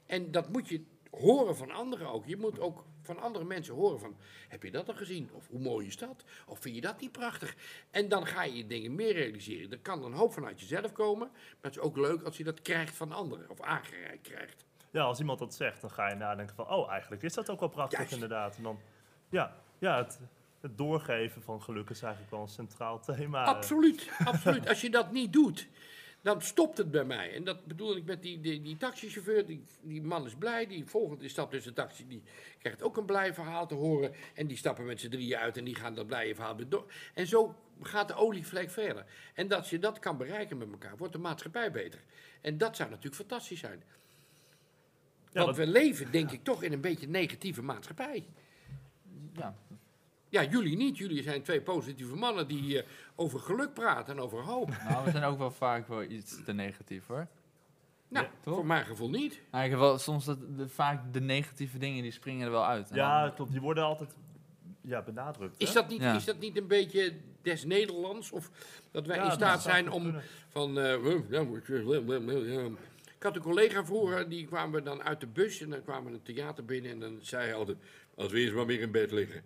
en dat moet je horen van anderen ook. Je moet ook van andere mensen horen van, heb je dat al gezien? Of hoe mooi is dat? Of vind je dat niet prachtig? En dan ga je dingen meer realiseren. Er kan een hoop vanuit jezelf komen, maar het is ook leuk als je dat krijgt van anderen, of aangereikt krijgt. Ja, als iemand dat zegt, dan ga je nadenken van, oh, eigenlijk is dat ook wel prachtig Juist. inderdaad. En dan, ja, ja het, het doorgeven van geluk is eigenlijk wel een centraal thema. Absoluut, absoluut. Als je dat niet doet, dan stopt het bij mij. En dat bedoel ik met die, die, die taxichauffeur. Die, die man is blij. Die volgende die stapt dus de taxi. Die krijgt ook een blij verhaal te horen. En die stappen met z'n drieën uit en die gaan dat blije verhaal weer door. En zo gaat de olievlek verder. En dat je dat kan bereiken met elkaar, wordt de maatschappij beter. En dat zou natuurlijk fantastisch zijn. Ja, Want dat- we leven, denk ik, toch in een beetje negatieve maatschappij. Ja, Ja, jullie niet. Jullie zijn twee positieve mannen die eh, over geluk praten en over hoop. nou, we zijn ook wel vaak wel iets te negatief hoor. Nou, Ja, toch? voor mijn gevoel niet. Eigenlijk wel, soms dat, de, vaak de negatieve dingen die springen er wel uit. En ja, dan- klopt. Die worden altijd ja, benadrukt. Is dat, niet, Ja. is dat niet een beetje des Nederlands? Of dat wij Ja, in staat zijn om kunnen. van... eh, ik had een collega vroeger, die kwamen dan uit de bus en dan kwamen we een theater binnen en dan zei hij altijd, als we eerst maar weer in bed liggen.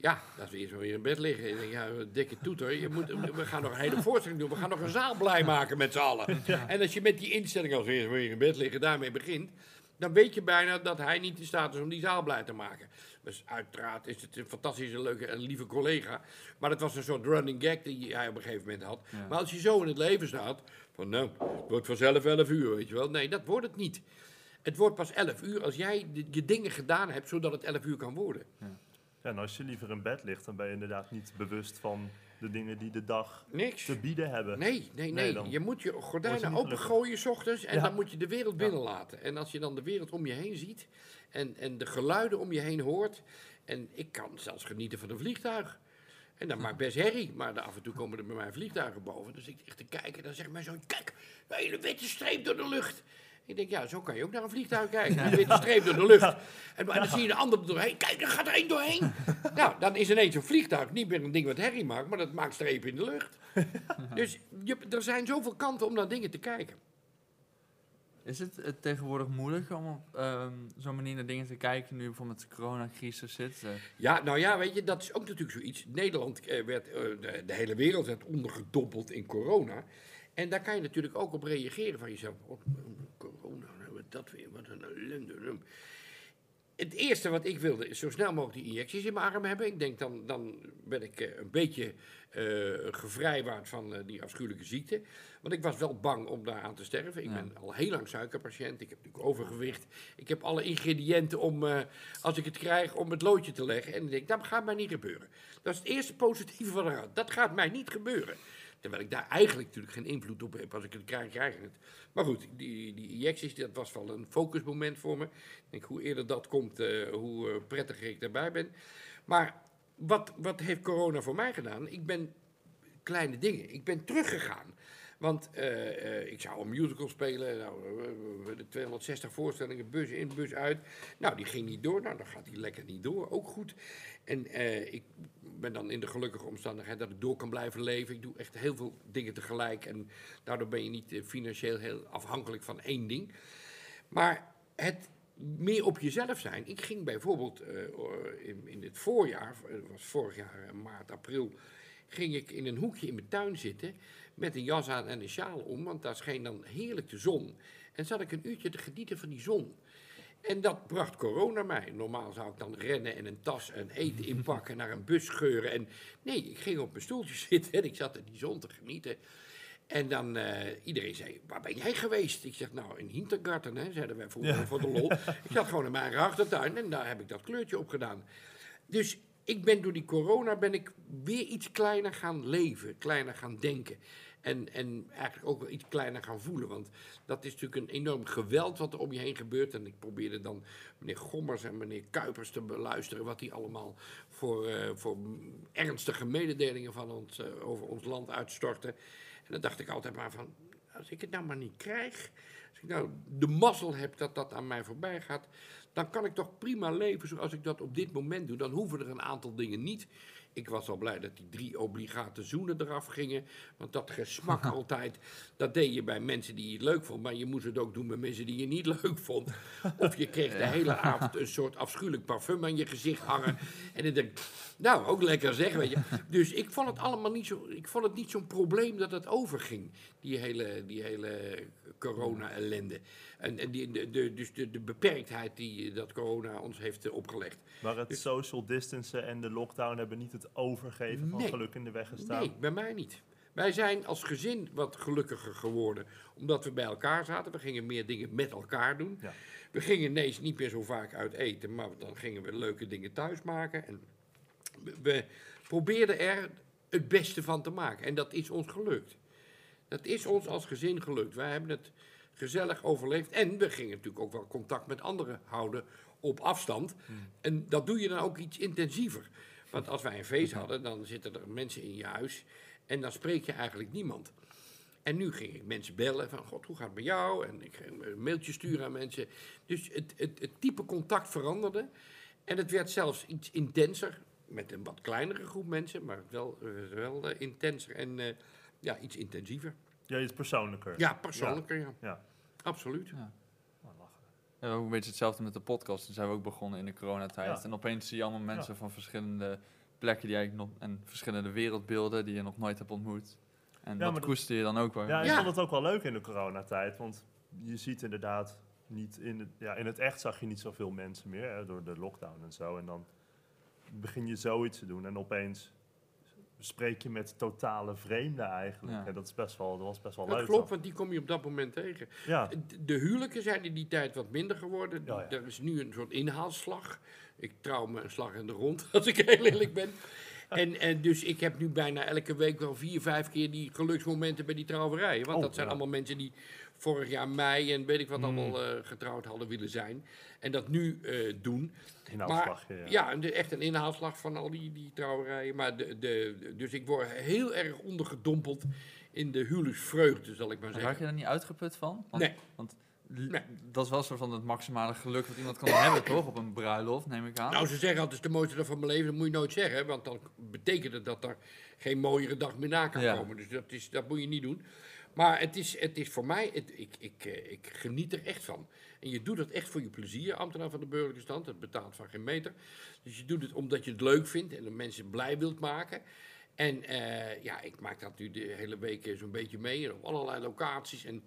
Ja, als we eerst maar weer in bed liggen. Ik denk, ja, dikke toeter, je moet, we gaan nog een hele voorstelling doen. We gaan nog een zaal blij maken met z'n allen. En als je met die instelling als we eerst maar weer in bed liggen daarmee begint, dan weet je bijna dat hij niet in staat is om die zaal blij te maken. Dus uiteraard is het een fantastische, leuke en lieve collega. Maar het was een soort running gag die hij op een gegeven moment had. Ja. Maar als je zo in het leven staat, van nou, het wordt vanzelf 11 uur, weet je wel. Nee, dat wordt het niet. Het wordt pas 11 uur als jij je dingen gedaan hebt, zodat het 11 uur kan worden. Ja, en als je liever in bed ligt, dan ben je inderdaad niet bewust van de dingen die de dag Niks. te bieden hebben. Nee, nee, nee. Nee, dan je moet je gordijnen opengooien s ochtends en Ja. dan moet je de wereld binnenlaten. En als je dan de wereld om je heen ziet en, en de geluiden om je heen hoort. En ik kan zelfs genieten van een vliegtuig. En dat maakt best herrie, maar dan af en toe komen er bij mij vliegtuigen boven. Dus ik echt te kijken, dan zegt mijn zoon, kijk, een hele witte streep door de lucht. Ik denk, ja, zo kan je ook naar een vliegtuig kijken. Je weet de streep door de lucht. En, dan zie je de ander doorheen. Kijk, er gaat er één doorheen. nou, dan is ineens een vliegtuig niet meer een ding wat herrie maakt, maar dat maakt strepen in de lucht. dus je, er zijn zoveel kanten om naar dingen te kijken. Is het eh, tegenwoordig moeilijk om op ehm, zo'n manier naar dingen te kijken nu bijvoorbeeld de coronacrisis zit? Eh, Ja, nou ja, weet je, dat is ook natuurlijk zoiets. Nederland eh, werd, de, de hele wereld werd ondergedompeld in corona. En daar kan je natuurlijk ook op reageren van jezelf. Oh, corona, nou dat weer, wat een ellende. Het eerste wat ik wilde is zo snel mogelijk die injecties in mijn arm hebben. Ik denk dan, dan ben ik eh, een beetje eh, gevrijwaard van eh, die afschuwelijke ziekte. Want ik was wel bang om daaraan te sterven. Ik Ja. ben al heel lang suikerpatiënt. Ik heb natuurlijk overgewicht. Ik heb alle ingrediënten om, als ik het krijg, om het loodje te leggen. En ik denk, dat gaat mij niet gebeuren. Dat is het eerste positieve van eruit. Dat gaat mij niet gebeuren. Terwijl ik daar eigenlijk natuurlijk geen invloed op heb. Als ik het krijg, krijg ik het. Maar goed, die, die injecties, dat was wel een focusmoment voor me. Denk, hoe eerder dat komt, eh, hoe eh, prettiger ik daarbij ben. Maar wat, wat heeft corona voor mij gedaan? Ik ben kleine dingen. Ik ben teruggegaan. Want eh, ik zou een musical spelen. Nou, de 260 voorstellingen, bus in, bus uit. Nou, die ging niet door. Nou, dan gaat die lekker niet door. Ook goed. En ik ben dan in de gelukkige omstandigheid dat ik door kan blijven leven. Ik doe echt heel veel dingen tegelijk. En daardoor ben je niet eh, financieel heel afhankelijk van één ding. Maar het meer op jezelf zijn. Ik ging bijvoorbeeld eh, in, in het voorjaar, het was vorig jaar eh, maart, april, ging ik in een hoekje in mijn tuin zitten met een jas aan en een sjaal om, want daar scheen dan heerlijk de zon. En zat ik een uurtje te genieten van die zon. En dat bracht corona mij. Normaal zou ik dan rennen en een tas en eten inpakken, naar een bus scheuren. En nee, ik ging op mijn stoeltje zitten en ik zat in die zon te genieten. En dan, eh, iedereen zei, waar ben jij geweest? Ik zeg, nou, in Hintergarten, hè, zeiden wij vroeger voor de lol. Ik zat gewoon in mijn achtertuin en daar heb ik dat kleurtje op gedaan. Dus ik ben door die corona ben ik weer iets kleiner gaan leven, kleiner gaan denken. En, en eigenlijk ook wel iets kleiner gaan voelen. Want dat is natuurlijk een enorm geweld wat er om je heen gebeurt. En ik probeerde dan meneer Gommers en meneer Kuipers te beluisteren. wat die allemaal voor, eh, voor ernstige mededelingen van ons, eh, over ons land uitstorten. En dan dacht ik altijd maar van. Als ik het nou maar niet krijg. Als ik nou de mazzel heb dat dat aan mij voorbij gaat. dan kan ik toch prima leven zoals ik dat op dit moment doe. Dan hoeven er een aantal dingen niet. Ik was al blij dat die drie obligate zoenen eraf gingen. Want dat gesmak altijd, dat deed je bij mensen die je het leuk vond. Maar je moest het ook doen bij mensen die je niet leuk vond. Of je kreeg de hele avond een soort afschuwelijk parfum aan je gezicht hangen. En dan denk nou, ook lekker zeg, weet je. Dus ik vond het allemaal niet zo, ik vond het niet zo'n probleem dat het overging. Die hele, die hele corona-ellende. En, en die, de, de, dus de, de beperktheid die dat corona ons heeft eh, opgelegd. Maar het Dus- social distancen en de lockdown hebben niet het overgeven van geluk in de weg gestaan. Nee, bij mij niet. Wij zijn als gezin wat gelukkiger geworden, omdat we bij elkaar zaten. We gingen meer dingen met elkaar doen. Ja. We gingen ineens niet meer zo vaak uit eten, maar dan gingen we leuke dingen thuis maken. En we probeerden er het beste van te maken. En dat is ons gelukt. Dat is ons als gezin gelukt. Wij hebben het gezellig overleefd. En we gingen natuurlijk ook wel contact met anderen houden op afstand. En dat doe je dan ook iets intensiever. Want als wij een feest hadden, dan zitten er mensen in je huis. En dan spreek je eigenlijk niemand. En nu ging ik mensen bellen van, god, hoe gaat het met jou? En ik ging een mailtje sturen aan mensen. Dus het, het, het type contact veranderde. En het werd zelfs iets intenser, met een wat kleinere groep mensen, maar wel, wel eh, intenser en eh, ja, iets intensiever. Ja, iets persoonlijker. Ja, persoonlijker, ja. Ja. Absoluut. Lachen. We hebben ook een beetje hetzelfde met de podcast. Toen zijn we ook begonnen in de coronatijd. Ja. En opeens zie je allemaal mensen van verschillende plekken die eigenlijk nog, en verschillende wereldbeelden die je nog nooit hebt ontmoet. En dat koester je dan ook wel. Ja, ik Ja. vond het ook wel leuk in de coronatijd, want je ziet inderdaad niet in het, ja, in het echt zag je niet zoveel mensen meer hè, door de lockdown en zo. En dan begin je zoiets te doen en opeens spreek je met totale vreemden eigenlijk. Ja. En dat, is best wel, dat was best wel Dat leuk. klopt, dan. want die kom je op dat moment tegen. Ja, De- huwelijken zijn in die tijd wat minder geworden. Ja, ja. Er is nu een soort inhaalslag. Ik trouw me een slag in de rond, als ik heel eerlijk ben. En, en dus ik heb nu bijna elke week wel vier, vijf keer die geluksmomenten bij die trouwerijen. Want Oh, dat zijn ja. allemaal mensen die vorig jaar mei en weet ik wat Mm. allemaal eh, getrouwd hadden willen zijn. En dat nu eh, doen. Inhaalslag. Maar ja. ja, en de- echt een inhaalslag van al die, die trouwerijen. Maar de, de, dus ik word heel erg ondergedompeld in de huwelijksvreugde, zal ik maar Raak zeggen. je er niet uitgeput van? Want Nee. Want Nee. Dat is wel soort van het maximale geluk wat iemand kan hebben, toch? Op een bruiloft, neem ik aan. Nou, ze zeggen altijd, het is de mooiste dag van mijn leven. Dat moet je nooit zeggen, want dan betekent het dat er geen mooiere dag meer na kan Ja. komen. Dus dat, is, dat moet je niet doen. Maar het is, het is voor mij, ik, ik, eh, ik geniet er echt van. En je doet dat echt voor je plezier, ambtenaar van de burgerlijke stand. Het betaalt van geen meter. Dus je doet het omdat je het leuk vindt en de mensen blij wilt maken. En eh, ja, ik maak dat nu de hele week zo'n beetje mee op allerlei locaties. En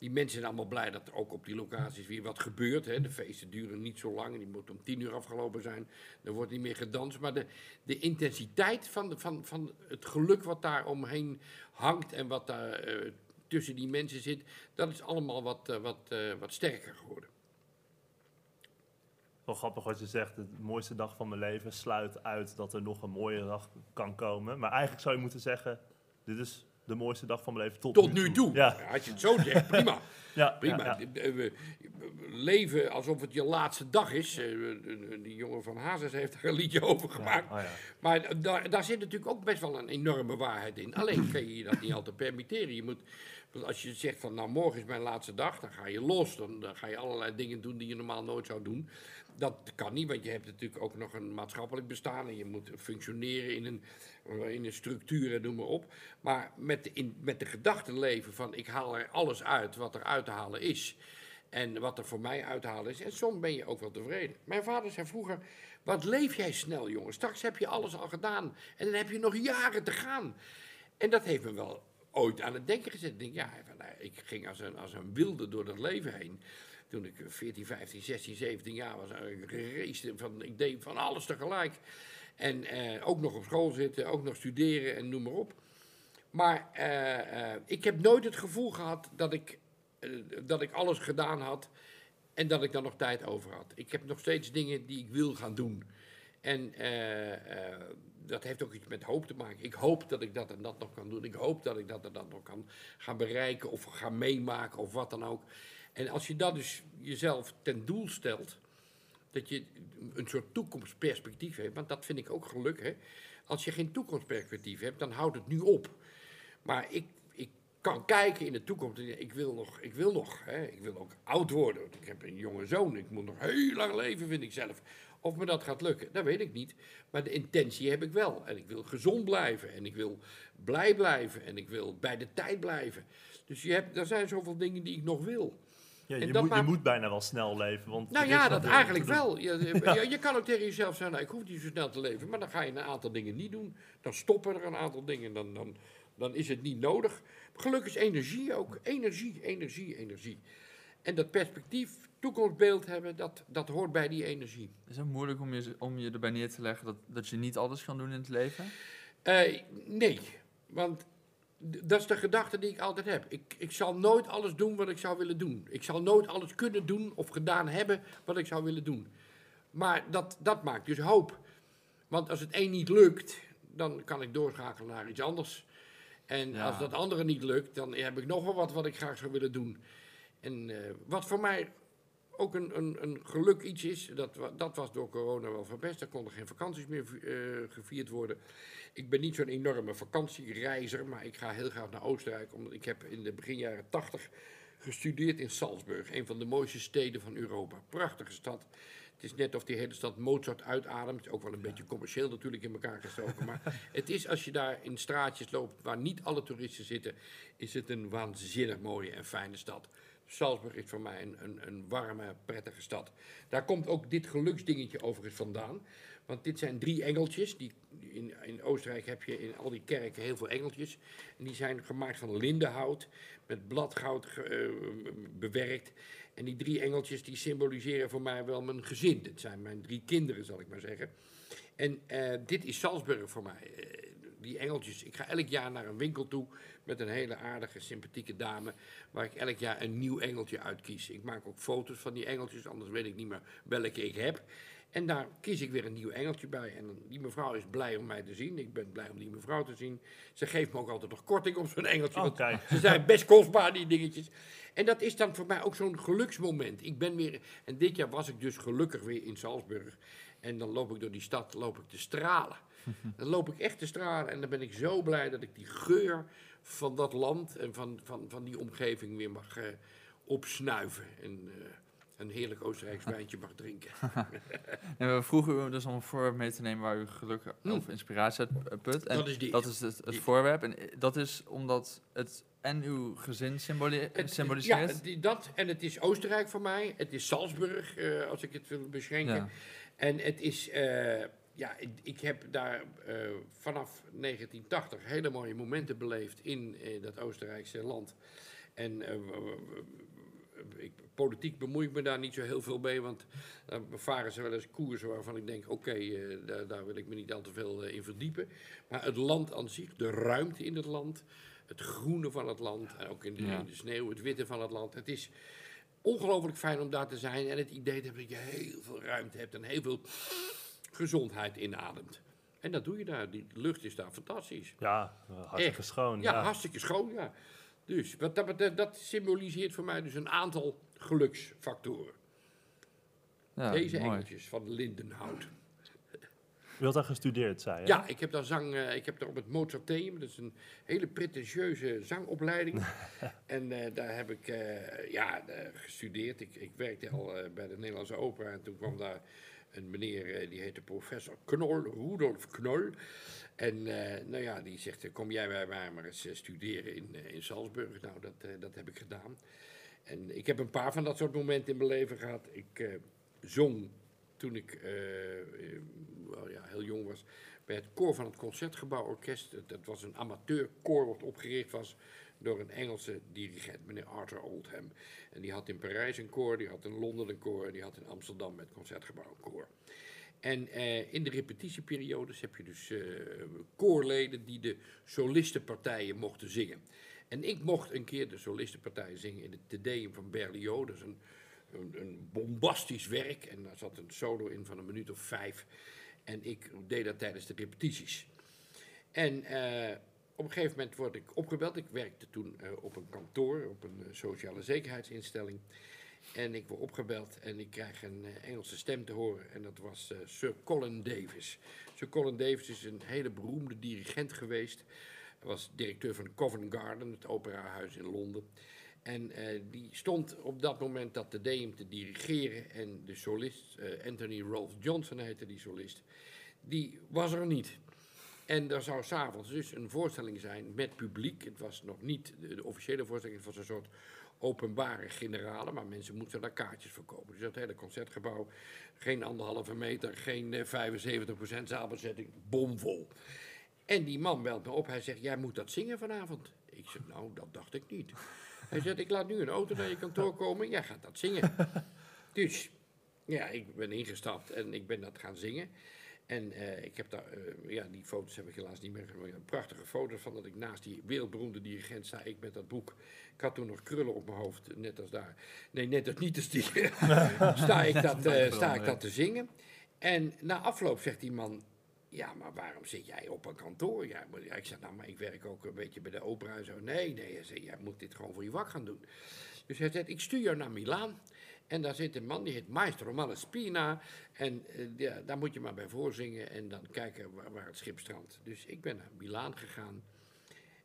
die mensen zijn allemaal blij dat er ook op die locaties weer wat gebeurt. Hè. De feesten duren niet zo lang en die moeten om tien uur afgelopen zijn. Er wordt niet meer gedanst. Maar de, de intensiteit van, de, van, van het geluk wat daar omheen hangt en wat daar eh, tussen die mensen zit, dat is allemaal wat, eh, wat, eh, wat sterker geworden. Wel grappig wat je zegt, de mooiste dag van mijn leven sluit uit dat er nog een mooie dag kan komen. Maar eigenlijk zou je moeten zeggen, dit is de mooiste dag van mijn leven tot, Tot nu toe. Ja, Ja, als je het zo zegt, prima. ja, Prima. Eh, We leven alsof het je laatste dag is. Eh, Die jongen van Hazes heeft er een liedje over gemaakt. Oh. Maar daar, daar zit natuurlijk ook best wel een enorme waarheid in. Alleen kan je je dat niet altijd permitteren. Je moet, want als je zegt van nou morgen is mijn laatste dag, dan ga je los. Dan, dan ga je allerlei dingen doen die je normaal nooit zou doen. Dat kan niet, want je hebt natuurlijk ook nog een maatschappelijk bestaan. En je moet functioneren in een, in een structuur en noem maar op. Maar met de, in, met de gedachte leven van ik haal er alles uit wat er uit te halen is. En wat er voor mij uit te halen is. En soms ben je ook wel tevreden. Mijn vader zei vroeger: Wat leef jij snel, jongen? Straks heb je alles al gedaan. En dan heb je nog jaren te gaan. En dat heeft me wel ooit aan het denken gezet. Ik denk, ja, nou, ik ging als een, als een wilde door dat leven heen. Toen ik 14, 15, 16, 17 jaar was, ik race van, ik deed van alles tegelijk. En eh, ook nog op school zitten, ook nog studeren en noem maar op. Maar eh, eh, ik heb nooit het gevoel gehad dat ik, dat ik alles gedaan had en dat ik dan nog tijd over had. Ik heb nog steeds dingen die ik wil gaan doen. En dat heeft ook iets met hoop te maken. Ik hoop dat ik dat en dat nog kan doen. Ik hoop dat ik dat en dat nog kan gaan bereiken of gaan meemaken of wat dan ook. En als je dat dus jezelf ten doel stelt, dat je een soort toekomstperspectief hebt, want dat vind ik ook geluk. Hè? Als je geen toekomstperspectief hebt, dan houdt het nu op. Maar ik, ik kan kijken in de toekomst. Ik wil nog, ik wil nog. Hè? Ik wil ook oud worden. Ik heb een jonge zoon. Ik moet nog heel lang leven, vind ik zelf. Of me dat gaat lukken, dat weet ik niet. Maar de intentie heb ik wel. En ik wil gezond blijven. En ik wil blij blijven. En ik wil bij de tijd blijven. Dus je hebt, er zijn zoveel dingen die ik nog wil. Ja, je, moet, je moet bijna wel snel leven. Want Nou ja, dat eigenlijk wel. Je, je, je kan ook tegen jezelf zeggen, nou, ik hoef niet zo snel te leven. Maar dan ga je een aantal dingen niet doen. Dan stoppen er een aantal dingen. Dan, dan, dan is het niet nodig. Geluk is energie ook. Energie, energie, energie. En dat perspectief, toekomstbeeld hebben, dat, dat hoort bij die energie. Is het moeilijk om je, om je erbij neer te leggen dat, dat je niet alles kan doen in het leven? Eh, nee, want dat is de gedachte die ik altijd heb. Ik, ik zal nooit alles doen wat ik zou willen doen. Ik zal nooit alles kunnen doen of gedaan hebben wat ik zou willen doen. Maar dat, dat maakt dus hoop. Want als het een niet lukt, dan kan ik doorschakelen naar iets anders. En Ja. als dat andere niet lukt, dan heb ik nog wel wat wat ik graag zou willen doen. En eh, wat voor mij ook een, een, een geluk iets is, dat, dat was door corona wel verpest. Er konden geen vakanties meer eh, gevierd worden. Ik ben niet zo'n enorme vakantiereizer, maar ik ga heel graag naar Oostenrijk. Omdat ik heb in de begin jaren 80 gestudeerd in Salzburg, een van de mooiste steden van Europa. Prachtige stad. Het is net of die hele stad Mozart uitademt. Ook wel een beetje commercieel natuurlijk in elkaar gestoken. Maar het is als je daar in straatjes loopt waar niet alle toeristen zitten, is het een waanzinnig mooie en fijne stad. Salzburg is voor mij een, een, een warme, prettige stad. Daar komt ook dit geluksdingetje overigens vandaan. Want dit zijn drie engeltjes. Die, in, in Oostenrijk heb je in al die kerken heel veel engeltjes. En die zijn gemaakt van lindenhout, met bladgoud eh, bewerkt. En die drie engeltjes die symboliseren voor mij wel mijn gezin. Dat zijn mijn drie kinderen, zal ik maar zeggen. En eh, dit is Salzburg voor mij. Eh, die engeltjes. Ik ga elk jaar naar een winkel toe met een hele aardige, sympathieke dame. Waar ik elk jaar een nieuw engeltje uitkies. Ik maak ook foto's van die engeltjes, anders weet ik niet meer welke ik heb. En daar kies ik weer een nieuw engeltje bij. En die mevrouw is blij om mij te zien. Ik ben blij om die mevrouw te zien. Ze geeft me ook altijd nog korting op zo'n engeltje. Want ze zijn best kostbaar, die dingetjes. En dat is dan voor mij ook zo'n geluksmoment. Ik ben weer, en dit jaar was ik dus gelukkig weer in Salzburg. En dan loop ik door die stad, loop ik te stralen. Dan loop ik echt te stralen en dan ben ik zo blij dat ik die geur van dat land en van, van, van die omgeving weer mag eh, opsnuiven en eh, een heerlijk Oostenrijks wijntje mag drinken. En we vroegen u dus om een voorwerp mee te nemen waar u geluk of inspiratie uit put. En Dat is die. dat is het, het voorwerp. En eh, dat is omdat het en uw gezin Het- symboliseert. Ja, die- dat. En het is Oostenrijk voor mij. Het is Salzburg, als ik het wil beschenken. Ja. En het is, eh, ja, ik, heb daar eh, vanaf 1980 hele mooie momenten beleefd in eh, dat Oostenrijkse land. En ik, politiek bemoei ik me daar niet zo heel veel mee, want dan varen ze wel eens koersen waarvan ik denk, oké, daar, daar wil ik me niet al te veel in verdiepen. Maar het land aan zich, de ruimte in het land, het groene van het land, en ook in de, Ja. in de sneeuw, het witte van het land. Het is ongelooflijk fijn om daar te zijn en het idee te hebben dat je heel veel ruimte hebt en heel veel gezondheid inademt. En dat doe je daar. Die lucht is daar fantastisch. Ja, hartstikke Echt. schoon. Ja, Ja, hartstikke schoon, ja. Dus wat dat betreft, dat symboliseert voor mij dus een aantal geluksfactoren. Ja, Deze mooi. engeltjes van Lindenhout. U had daar gestudeerd, zei je? Ja, ik heb daar zang, eh, ik heb daar op het Mozarteum, dat is een hele pretentieuze zangopleiding. en eh, daar heb ik eh, ja, gestudeerd. Ik, ik werkte al bij de Nederlandse Opera en toen kwam daar een meneer, die heette professor Knol, Rudolf Knol. En nou ja, die zegt, kom jij bij mij maar eens studeren in, in Salzburg. Nou, dat, dat heb ik gedaan. En ik heb een paar van dat soort momenten in mijn leven gehad. Ik zong toen ik eh, eh, ja, heel jong was bij het koor van het Concertgebouworkest. Dat, was een amateurkoor wat opgericht was door een Engelse dirigent, meneer Arthur Oldham. En die had in Parijs een koor, die had in Londen een koor en die had in Amsterdam met Concertgebouw een koor. En eh, in de repetitieperiodes heb je dus koorleden die de solistenpartijen mochten zingen. En ik mocht een keer de solistenpartij zingen in het Te Deum van Berlioz. Een, een, bombastisch werk en daar zat een solo in van een minuut of vijf. En ik deed dat tijdens de repetities. En eh, op een gegeven moment word ik opgebeld. Ik werkte toen eh, op een kantoor, op een eh, sociale zekerheidsinstelling. En ik word opgebeld en ik krijg een Engelse stem te horen. En dat was Sir Colin Davis. Sir Colin Davis is een hele beroemde dirigent geweest. Hij was directeur van Covent Garden, het operahuis in Londen. En eh, die stond op dat moment dat de Deum te dirigeren. En de solist, eh, Anthony Rolfe Johnson heette die solist, die was er niet. En er zou s'avonds dus een voorstelling zijn met publiek. Het was nog niet de, officiële voorstelling, het was een soort openbare generale, maar mensen moesten daar kaartjes voor kopen. Dus dat hele concertgebouw, geen anderhalve meter, geen eh, 75% zaalbezetting, bomvol. En die man belt me op, hij zegt, jij moet dat zingen vanavond. Ik zeg, nou, dat dacht ik niet. Hij zegt, ik laat nu een auto naar je kantoor komen, jij gaat dat zingen. Dus, ja, ik ben ingestapt en ik ben dat gaan zingen. En eh, ik heb daar, eh, ja, die foto's heb ik helaas niet meer gemaakt. Prachtige foto's van dat ik naast die wereldberoemde dirigent sta. Ik met dat boek. Ik had toen nog krullen op mijn hoofd, net als daar. Nee, net als niet als die. sta, ik dat, eh, sta ik dat te zingen. En na afloop zegt die man. Ja, maar waarom zit jij op een kantoor? Ja, ik zeg, nou, maar ik werk ook een beetje bij de opera en zo. Nee, nee, hij zei, jij moet dit gewoon voor je vak gaan doen. Dus hij zegt, ik stuur jou naar Milaan. En daar zit een man, die heet Maestro Malespina. En eh, ja, daar moet je maar bij voorzingen en dan kijken waar, het schip strandt. Dus ik ben naar Milaan gegaan.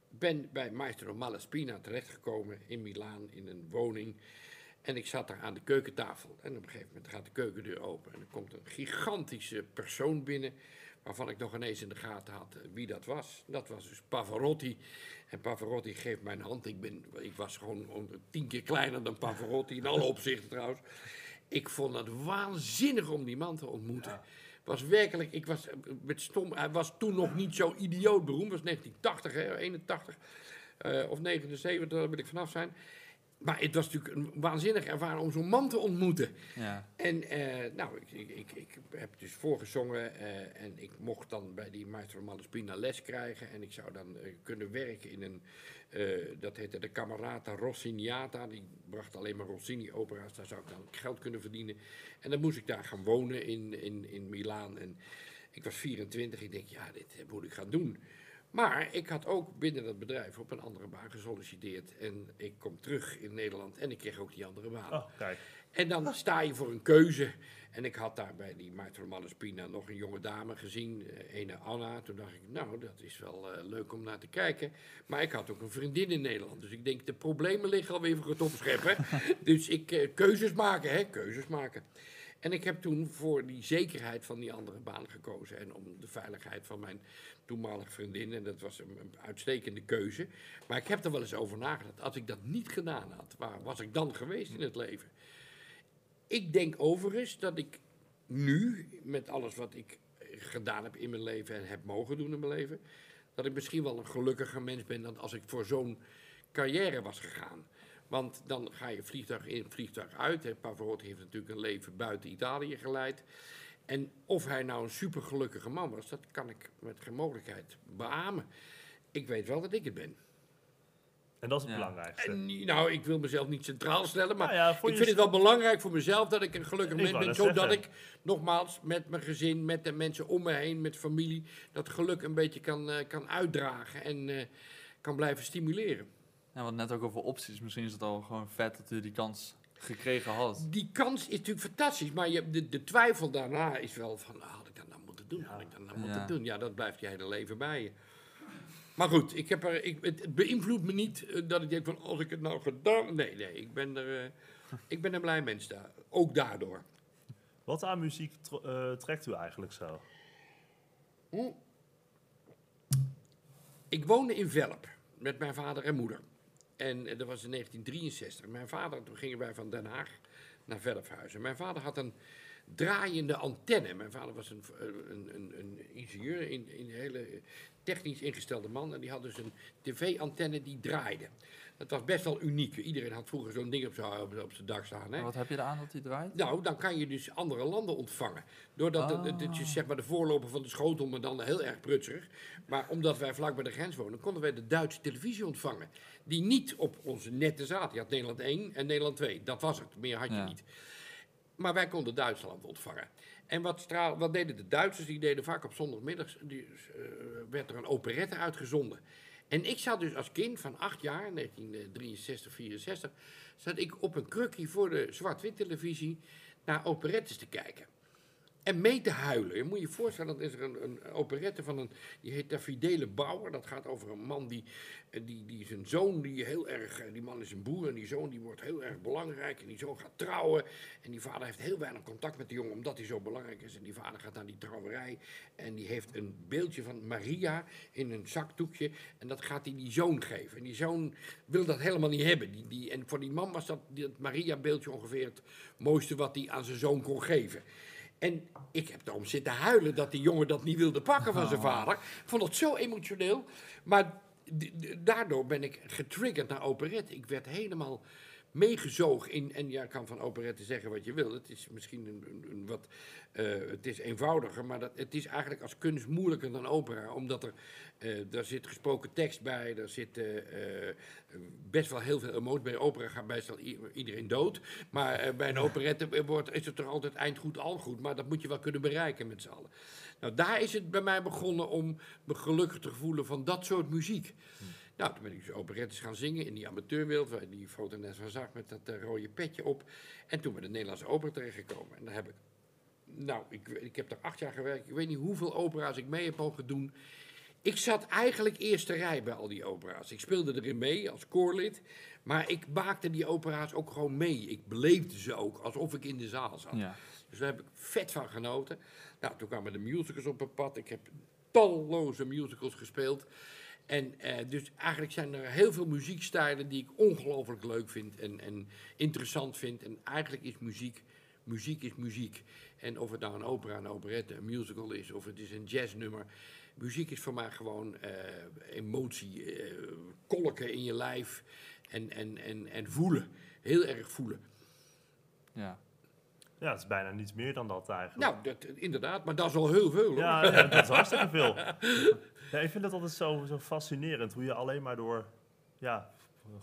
Ben bij Maestro Malespina terechtgekomen in Milaan in een woning. En ik zat daar aan de keukentafel. En op een gegeven moment gaat de keukendeur open. En er komt een gigantische persoon binnen. Waarvan ik nog ineens in de gaten had eh, wie dat was. Dat was dus Pavarotti. En Pavarotti geeft mij een hand. Ik, ben, ik was gewoon on- tien keer kleiner dan Pavarotti. In alle opzichten trouwens. Ik vond het waanzinnig om die man te ontmoeten. Was werkelijk, ik was eh, met stom. Hij was toen nog niet zo idioot beroemd. Was 1980, hè, 81 eh, of 79, daar wil ik vanaf zijn. Maar het was natuurlijk een waanzinnig ervaring om zo'n man te ontmoeten. Ja. En eh, nou, ik, ik, ik, ik heb dus voorgezongen eh, en ik mocht dan bij die Maestro Malespina les krijgen. En ik zou dan eh, kunnen werken in een, dat heette de Camerata Rossiniata. Die bracht alleen maar Rossini-opera's, daar zou ik dan geld kunnen verdienen. En dan moest ik daar gaan wonen in, in, in Milaan. En ik was 24, ik denk, ja, dit moet ik gaan doen. Maar ik had ook binnen dat bedrijf op een andere baan gesolliciteerd. En ik kom terug in Nederland en ik kreeg ook die andere baan. Oh, kijk. En dan sta je voor een keuze. En ik had daar bij die Maarten Romanus Pina nog een jonge dame gezien, eh, ene Anna. Toen dacht ik, nou, dat is wel eh, leuk om naar te kijken. Maar ik had ook een vriendin in Nederland. Dus ik denk, de problemen liggen alweer voor het opscheppen. dus ik, eh, keuzes maken, hè, keuzes maken. En ik heb toen voor die zekerheid van die andere baan gekozen. En om de veiligheid van mijn toenmalige vriendin. En dat was een, een uitstekende keuze. Maar ik heb er wel eens over nagedacht. Als ik dat niet gedaan had, waar was ik dan geweest in het leven? Ik denk overigens dat ik nu, met alles wat ik gedaan heb in mijn leven en heb mogen doen in mijn leven, dat ik misschien wel een gelukkiger mens ben dan als ik voor zo'n carrière was gegaan. Want dan ga je vliegtuig in, vliegtuig uit. Hè. Pavarotti heeft natuurlijk een leven buiten Italië geleid. En of hij nou een supergelukkige man was, dat kan ik met geen mogelijkheid beamen. Ik weet wel dat ik het ben. En dat is het Ja. belangrijkste. En, nou, ik wil mezelf niet centraal stellen, maar Nou ja, ik je vind het wel belangrijk voor mezelf dat ik een gelukkig mens ben. Zodat zeggen. ik, nogmaals, met mijn gezin, met de mensen om me heen, met familie, dat geluk een beetje kan, eh, kan uitdragen en eh, kan blijven stimuleren. Ja, wat net ook over opties. Misschien is het al gewoon vet dat u die kans gekregen had. Die kans is natuurlijk fantastisch, maar je, de, de twijfel daarna is wel van, ah, had ik dat nou moeten doen? Had ik dat nou Ja. moeten doen? Ja, dat blijft je hele leven bij je. Maar goed, ik heb er, ik, het, het beïnvloedt me niet eh, dat ik denk van, als ik het nou gedaan... Nee, nee, ik ben er, eh, ik ben een blij mens daar. Ook daardoor. Wat aan muziek eh, trekt u eigenlijk zo? Ik woonde in Velp met mijn vader en moeder. En eh, dat was in 1963. Mijn vader, toen gingen wij van Den Haag naar Velphuizen. Mijn vader had een draaiende antenne. Mijn vader was een, eh, een, een, een ingenieur, in, in een hele technisch ingestelde man. En die had dus een tv-antenne die draaide. Dat was best wel uniek. Iedereen had vroeger zo'n ding op zijn op, op zijn dak staan. Hè? En wat heb je eraan dat hij draait? Nou, dan kan je dus andere landen ontvangen. Doordat het, het, het is zeg maar de voorloper van de schotel, maar dan heel erg prutserig. Maar omdat wij vlak bij de grens wonen, konden wij de Duitse televisie ontvangen. Die niet op onze netten zaten. Je had Nederland 1 en Nederland 2. Dat was het. Meer had je Ja. niet. Maar wij konden Duitsland ontvangen. En wat, straal, wat deden de Duitsers? Die deden vaak op zondagmiddags, die, eh, werd er een operette uitgezonden. En ik zat dus als kind van acht jaar, 1963, 64, zat ik op een krukje voor de zwart-wit televisie naar operettes te kijken. En mee te huilen. Je moet je voorstellen, dat is er een, een operette van een, die heet Davidele Bauer. Dat gaat over een man die, eh, die, die zijn zoon, die heel erg, eh, die man is een boer en die zoon die wordt heel erg belangrijk. En die zoon gaat trouwen. En die vader heeft heel weinig contact met de jongen omdat hij zo belangrijk is. En die vader gaat naar die trouwerij en die heeft een beeldje van Maria in een zakdoekje. En dat gaat hij die zoon geven. En die zoon wil dat helemaal niet hebben. Die, die, en voor die man was dat, dat Maria-beeldje ongeveer het mooiste wat hij aan zijn zoon kon geven. En ik heb daarom zitten huilen dat die jongen dat niet wilde pakken van zijn vader. Ik vond het zo emotioneel. Maar daardoor ben ik getriggerd naar operette. Ik werd helemaal meegezogen in. En ja, kan van operette zeggen wat je wil. Het is misschien een, een, een wat. eh, het is eenvoudiger, maar dat, het is eigenlijk als kunst moeilijker dan opera. Omdat er. eh daar zit gesproken tekst bij. Er zit eh, best wel heel veel emotie bij. Opera gaat i- iedereen dood. Maar bij een operette wordt, is het toch altijd eind goed, al goed. Maar dat moet je wel kunnen bereiken met z'n allen. Nou, daar is het bij mij begonnen om me gelukkig te voelen van dat soort muziek. Nou, toen ben ik dus operettes gaan zingen in die amateurwereld, waar die foto net van zag met dat eh, rode petje op. En toen bij de Nederlandse opera terechtgekomen. En daar heb ik, nou, ik, ik heb daar acht jaar gewerkt. Ik weet niet hoeveel opera's ik mee heb mogen doen. Ik zat eigenlijk eerste rij bij al die opera's. Ik speelde erin mee als koorlid. Maar ik maakte die opera's ook gewoon mee. Ik beleefde ze ook alsof ik in de zaal zat. Ja. Dus daar heb ik vet van genoten. Nou, toen kwamen de musicals op het pad. Ik heb talloze musicals gespeeld. En eh, dus eigenlijk zijn er heel veel muziekstijlen die ik ongelooflijk leuk vind en, en interessant vind. En eigenlijk is muziek, muziek is muziek. En of het nou een opera, een operette, een musical is, of het is een jazznummer. Muziek is voor mij gewoon eh, emotie, eh, kolken in je lijf en, en, en, en voelen. Heel erg voelen. Ja. Ja, het is bijna niets meer dan dat eigenlijk. Nou, dat, inderdaad, maar dat is al heel veel. hoor. Ja, ja, dat is hartstikke veel. Ja, ik vind het altijd zo, zo fascinerend hoe je alleen maar door ja,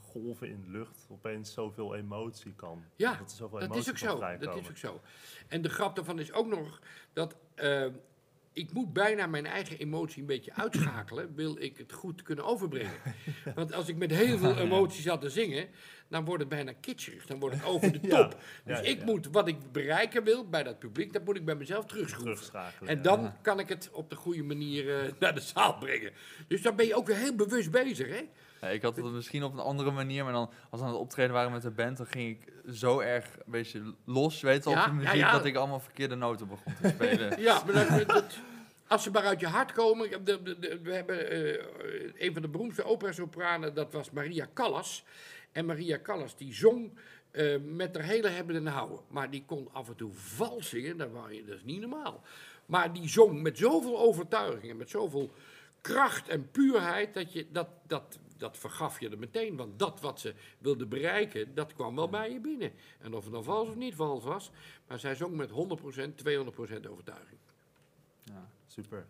golven in de lucht opeens zoveel emotie kan. Ja, dat er zoveel Dat emotie is ook zo. Dat is ook zo. En de grap daarvan is ook nog dat eh, ik moet bijna mijn eigen emotie een beetje uitschakelen, wil ik het goed kunnen overbrengen. Want als ik met heel veel emotie zat te zingen, dan wordt het bijna kitscherig, dan wordt het over de top. Ja, Dus ja, ik ja. moet, wat ik bereiken wil bij dat publiek, dat moet ik bij mezelf terugschroeven. En dan kan ik het op de goede manier eh, naar de zaal brengen. Dus dan ben je ook weer heel bewust bezig, hè? Ja, ik had het misschien op een andere manier, maar dan als we aan het optreden waren met de band, dan ging ik zo erg een beetje los, weet je, Ja, op de muziek, ja. dat ik allemaal verkeerde noten begon te spelen. Ja, maar dat, dat- als ze maar uit je hart komen. De, de, de- we hebben eh, een van de beroemdste operasopranen, dat was Maria Callas. En Maria Callas die zong eh, met haar hele hebben en houden. Maar die kon af en toe vals zingen, dat, wou je, dat is niet normaal. Maar die zong met zoveel overtuiging en met zoveel kracht en puurheid, dat, je, dat, dat, dat vergaf je er meteen. Want dat wat ze wilde bereiken, dat kwam wel bij je binnen. En of het nou vals of niet vals was, maar zij zong met 100%, 200% overtuiging. Ja. Super.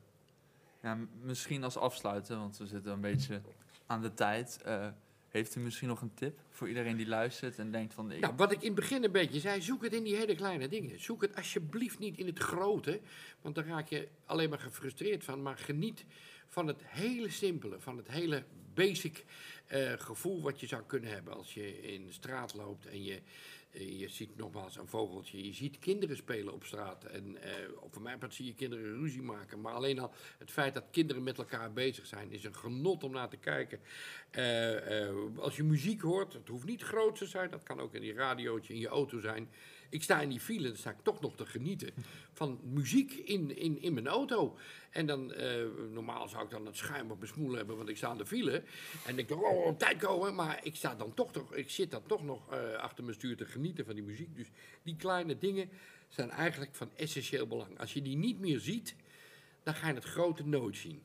Ja, misschien als afsluiten, want we zitten een beetje aan de tijd. eh, heeft u misschien nog een tip voor iedereen die luistert en denkt van... Ik, Nou, wat ik in het begin een beetje zei, zoek het in die hele kleine dingen. Zoek het alsjeblieft niet in het grote, want dan raak je alleen maar gefrustreerd van. Maar geniet van het hele simpele, van het hele basic eh, gevoel wat je zou kunnen hebben als je in de straat loopt en je, je ziet nogmaals een vogeltje. Je ziet kinderen spelen op straat en eh, voor mij part zie je kinderen ruzie maken. Maar alleen al het feit dat kinderen met elkaar bezig zijn is een genot om naar te kijken. Eh, eh, als je muziek hoort, het hoeft niet groot te zijn, dat kan ook in die radiootje in je auto zijn. Ik sta in die file, dan sta ik toch nog te genieten van muziek in, in, in mijn auto. En dan, eh, normaal zou ik dan het schuim op mijn smoel hebben, want ik sta in de file. En ik denk, oh, tijd komen, maar ik, sta dan toch, toch, ik zit dan toch nog eh, achter mijn stuur te genieten van die muziek. Dus die kleine dingen zijn eigenlijk van essentieel belang. Als je die niet meer ziet, dan ga je het grote nooit zien.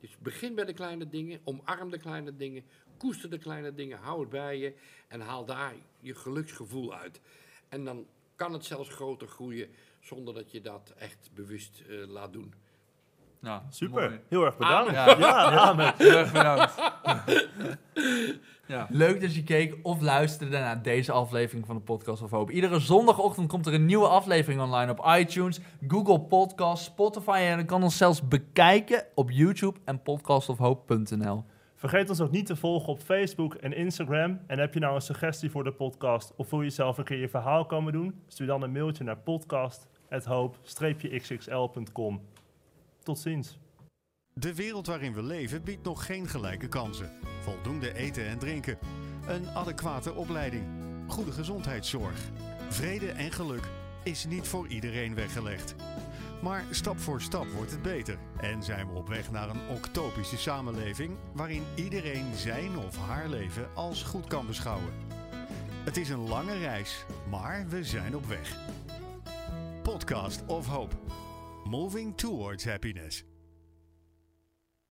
Dus begin bij de kleine dingen, omarm de kleine dingen, koester de kleine dingen, hou het bij je en haal daar je geluksgevoel uit. En dan kan het zelfs groter groeien zonder dat je dat echt bewust eh, laat doen. Nou, Super. mooi. Heel erg bedankt. Ja. Ja, Heel erg bedankt. ja. Leuk dat je keek of luisterde naar deze aflevering van de Podcast of Hoop. Iedere zondagochtend komt er een nieuwe aflevering online op iTunes, Google Podcasts, Spotify en je kan ons zelfs bekijken op YouTube en podcastofhoop.nl. Vergeet ons ook niet te volgen op Facebook en Instagram. En heb je nou een suggestie voor de podcast of wil je zelf een keer je verhaal komen doen? Stuur dan een mailtje naar podcast.hoop-xxl.com. Tot ziens. De wereld waarin we leven biedt nog geen gelijke kansen. Voldoende eten en drinken. Een adequate opleiding. Goede gezondheidszorg. Vrede en geluk is niet voor iedereen weggelegd. Maar stap voor stap wordt het beter en zijn we op weg naar een octopische samenleving waarin iedereen zijn of haar leven als goed kan beschouwen. Het is een lange reis, maar we zijn op weg. Podcast of Hope. Moving towards happiness.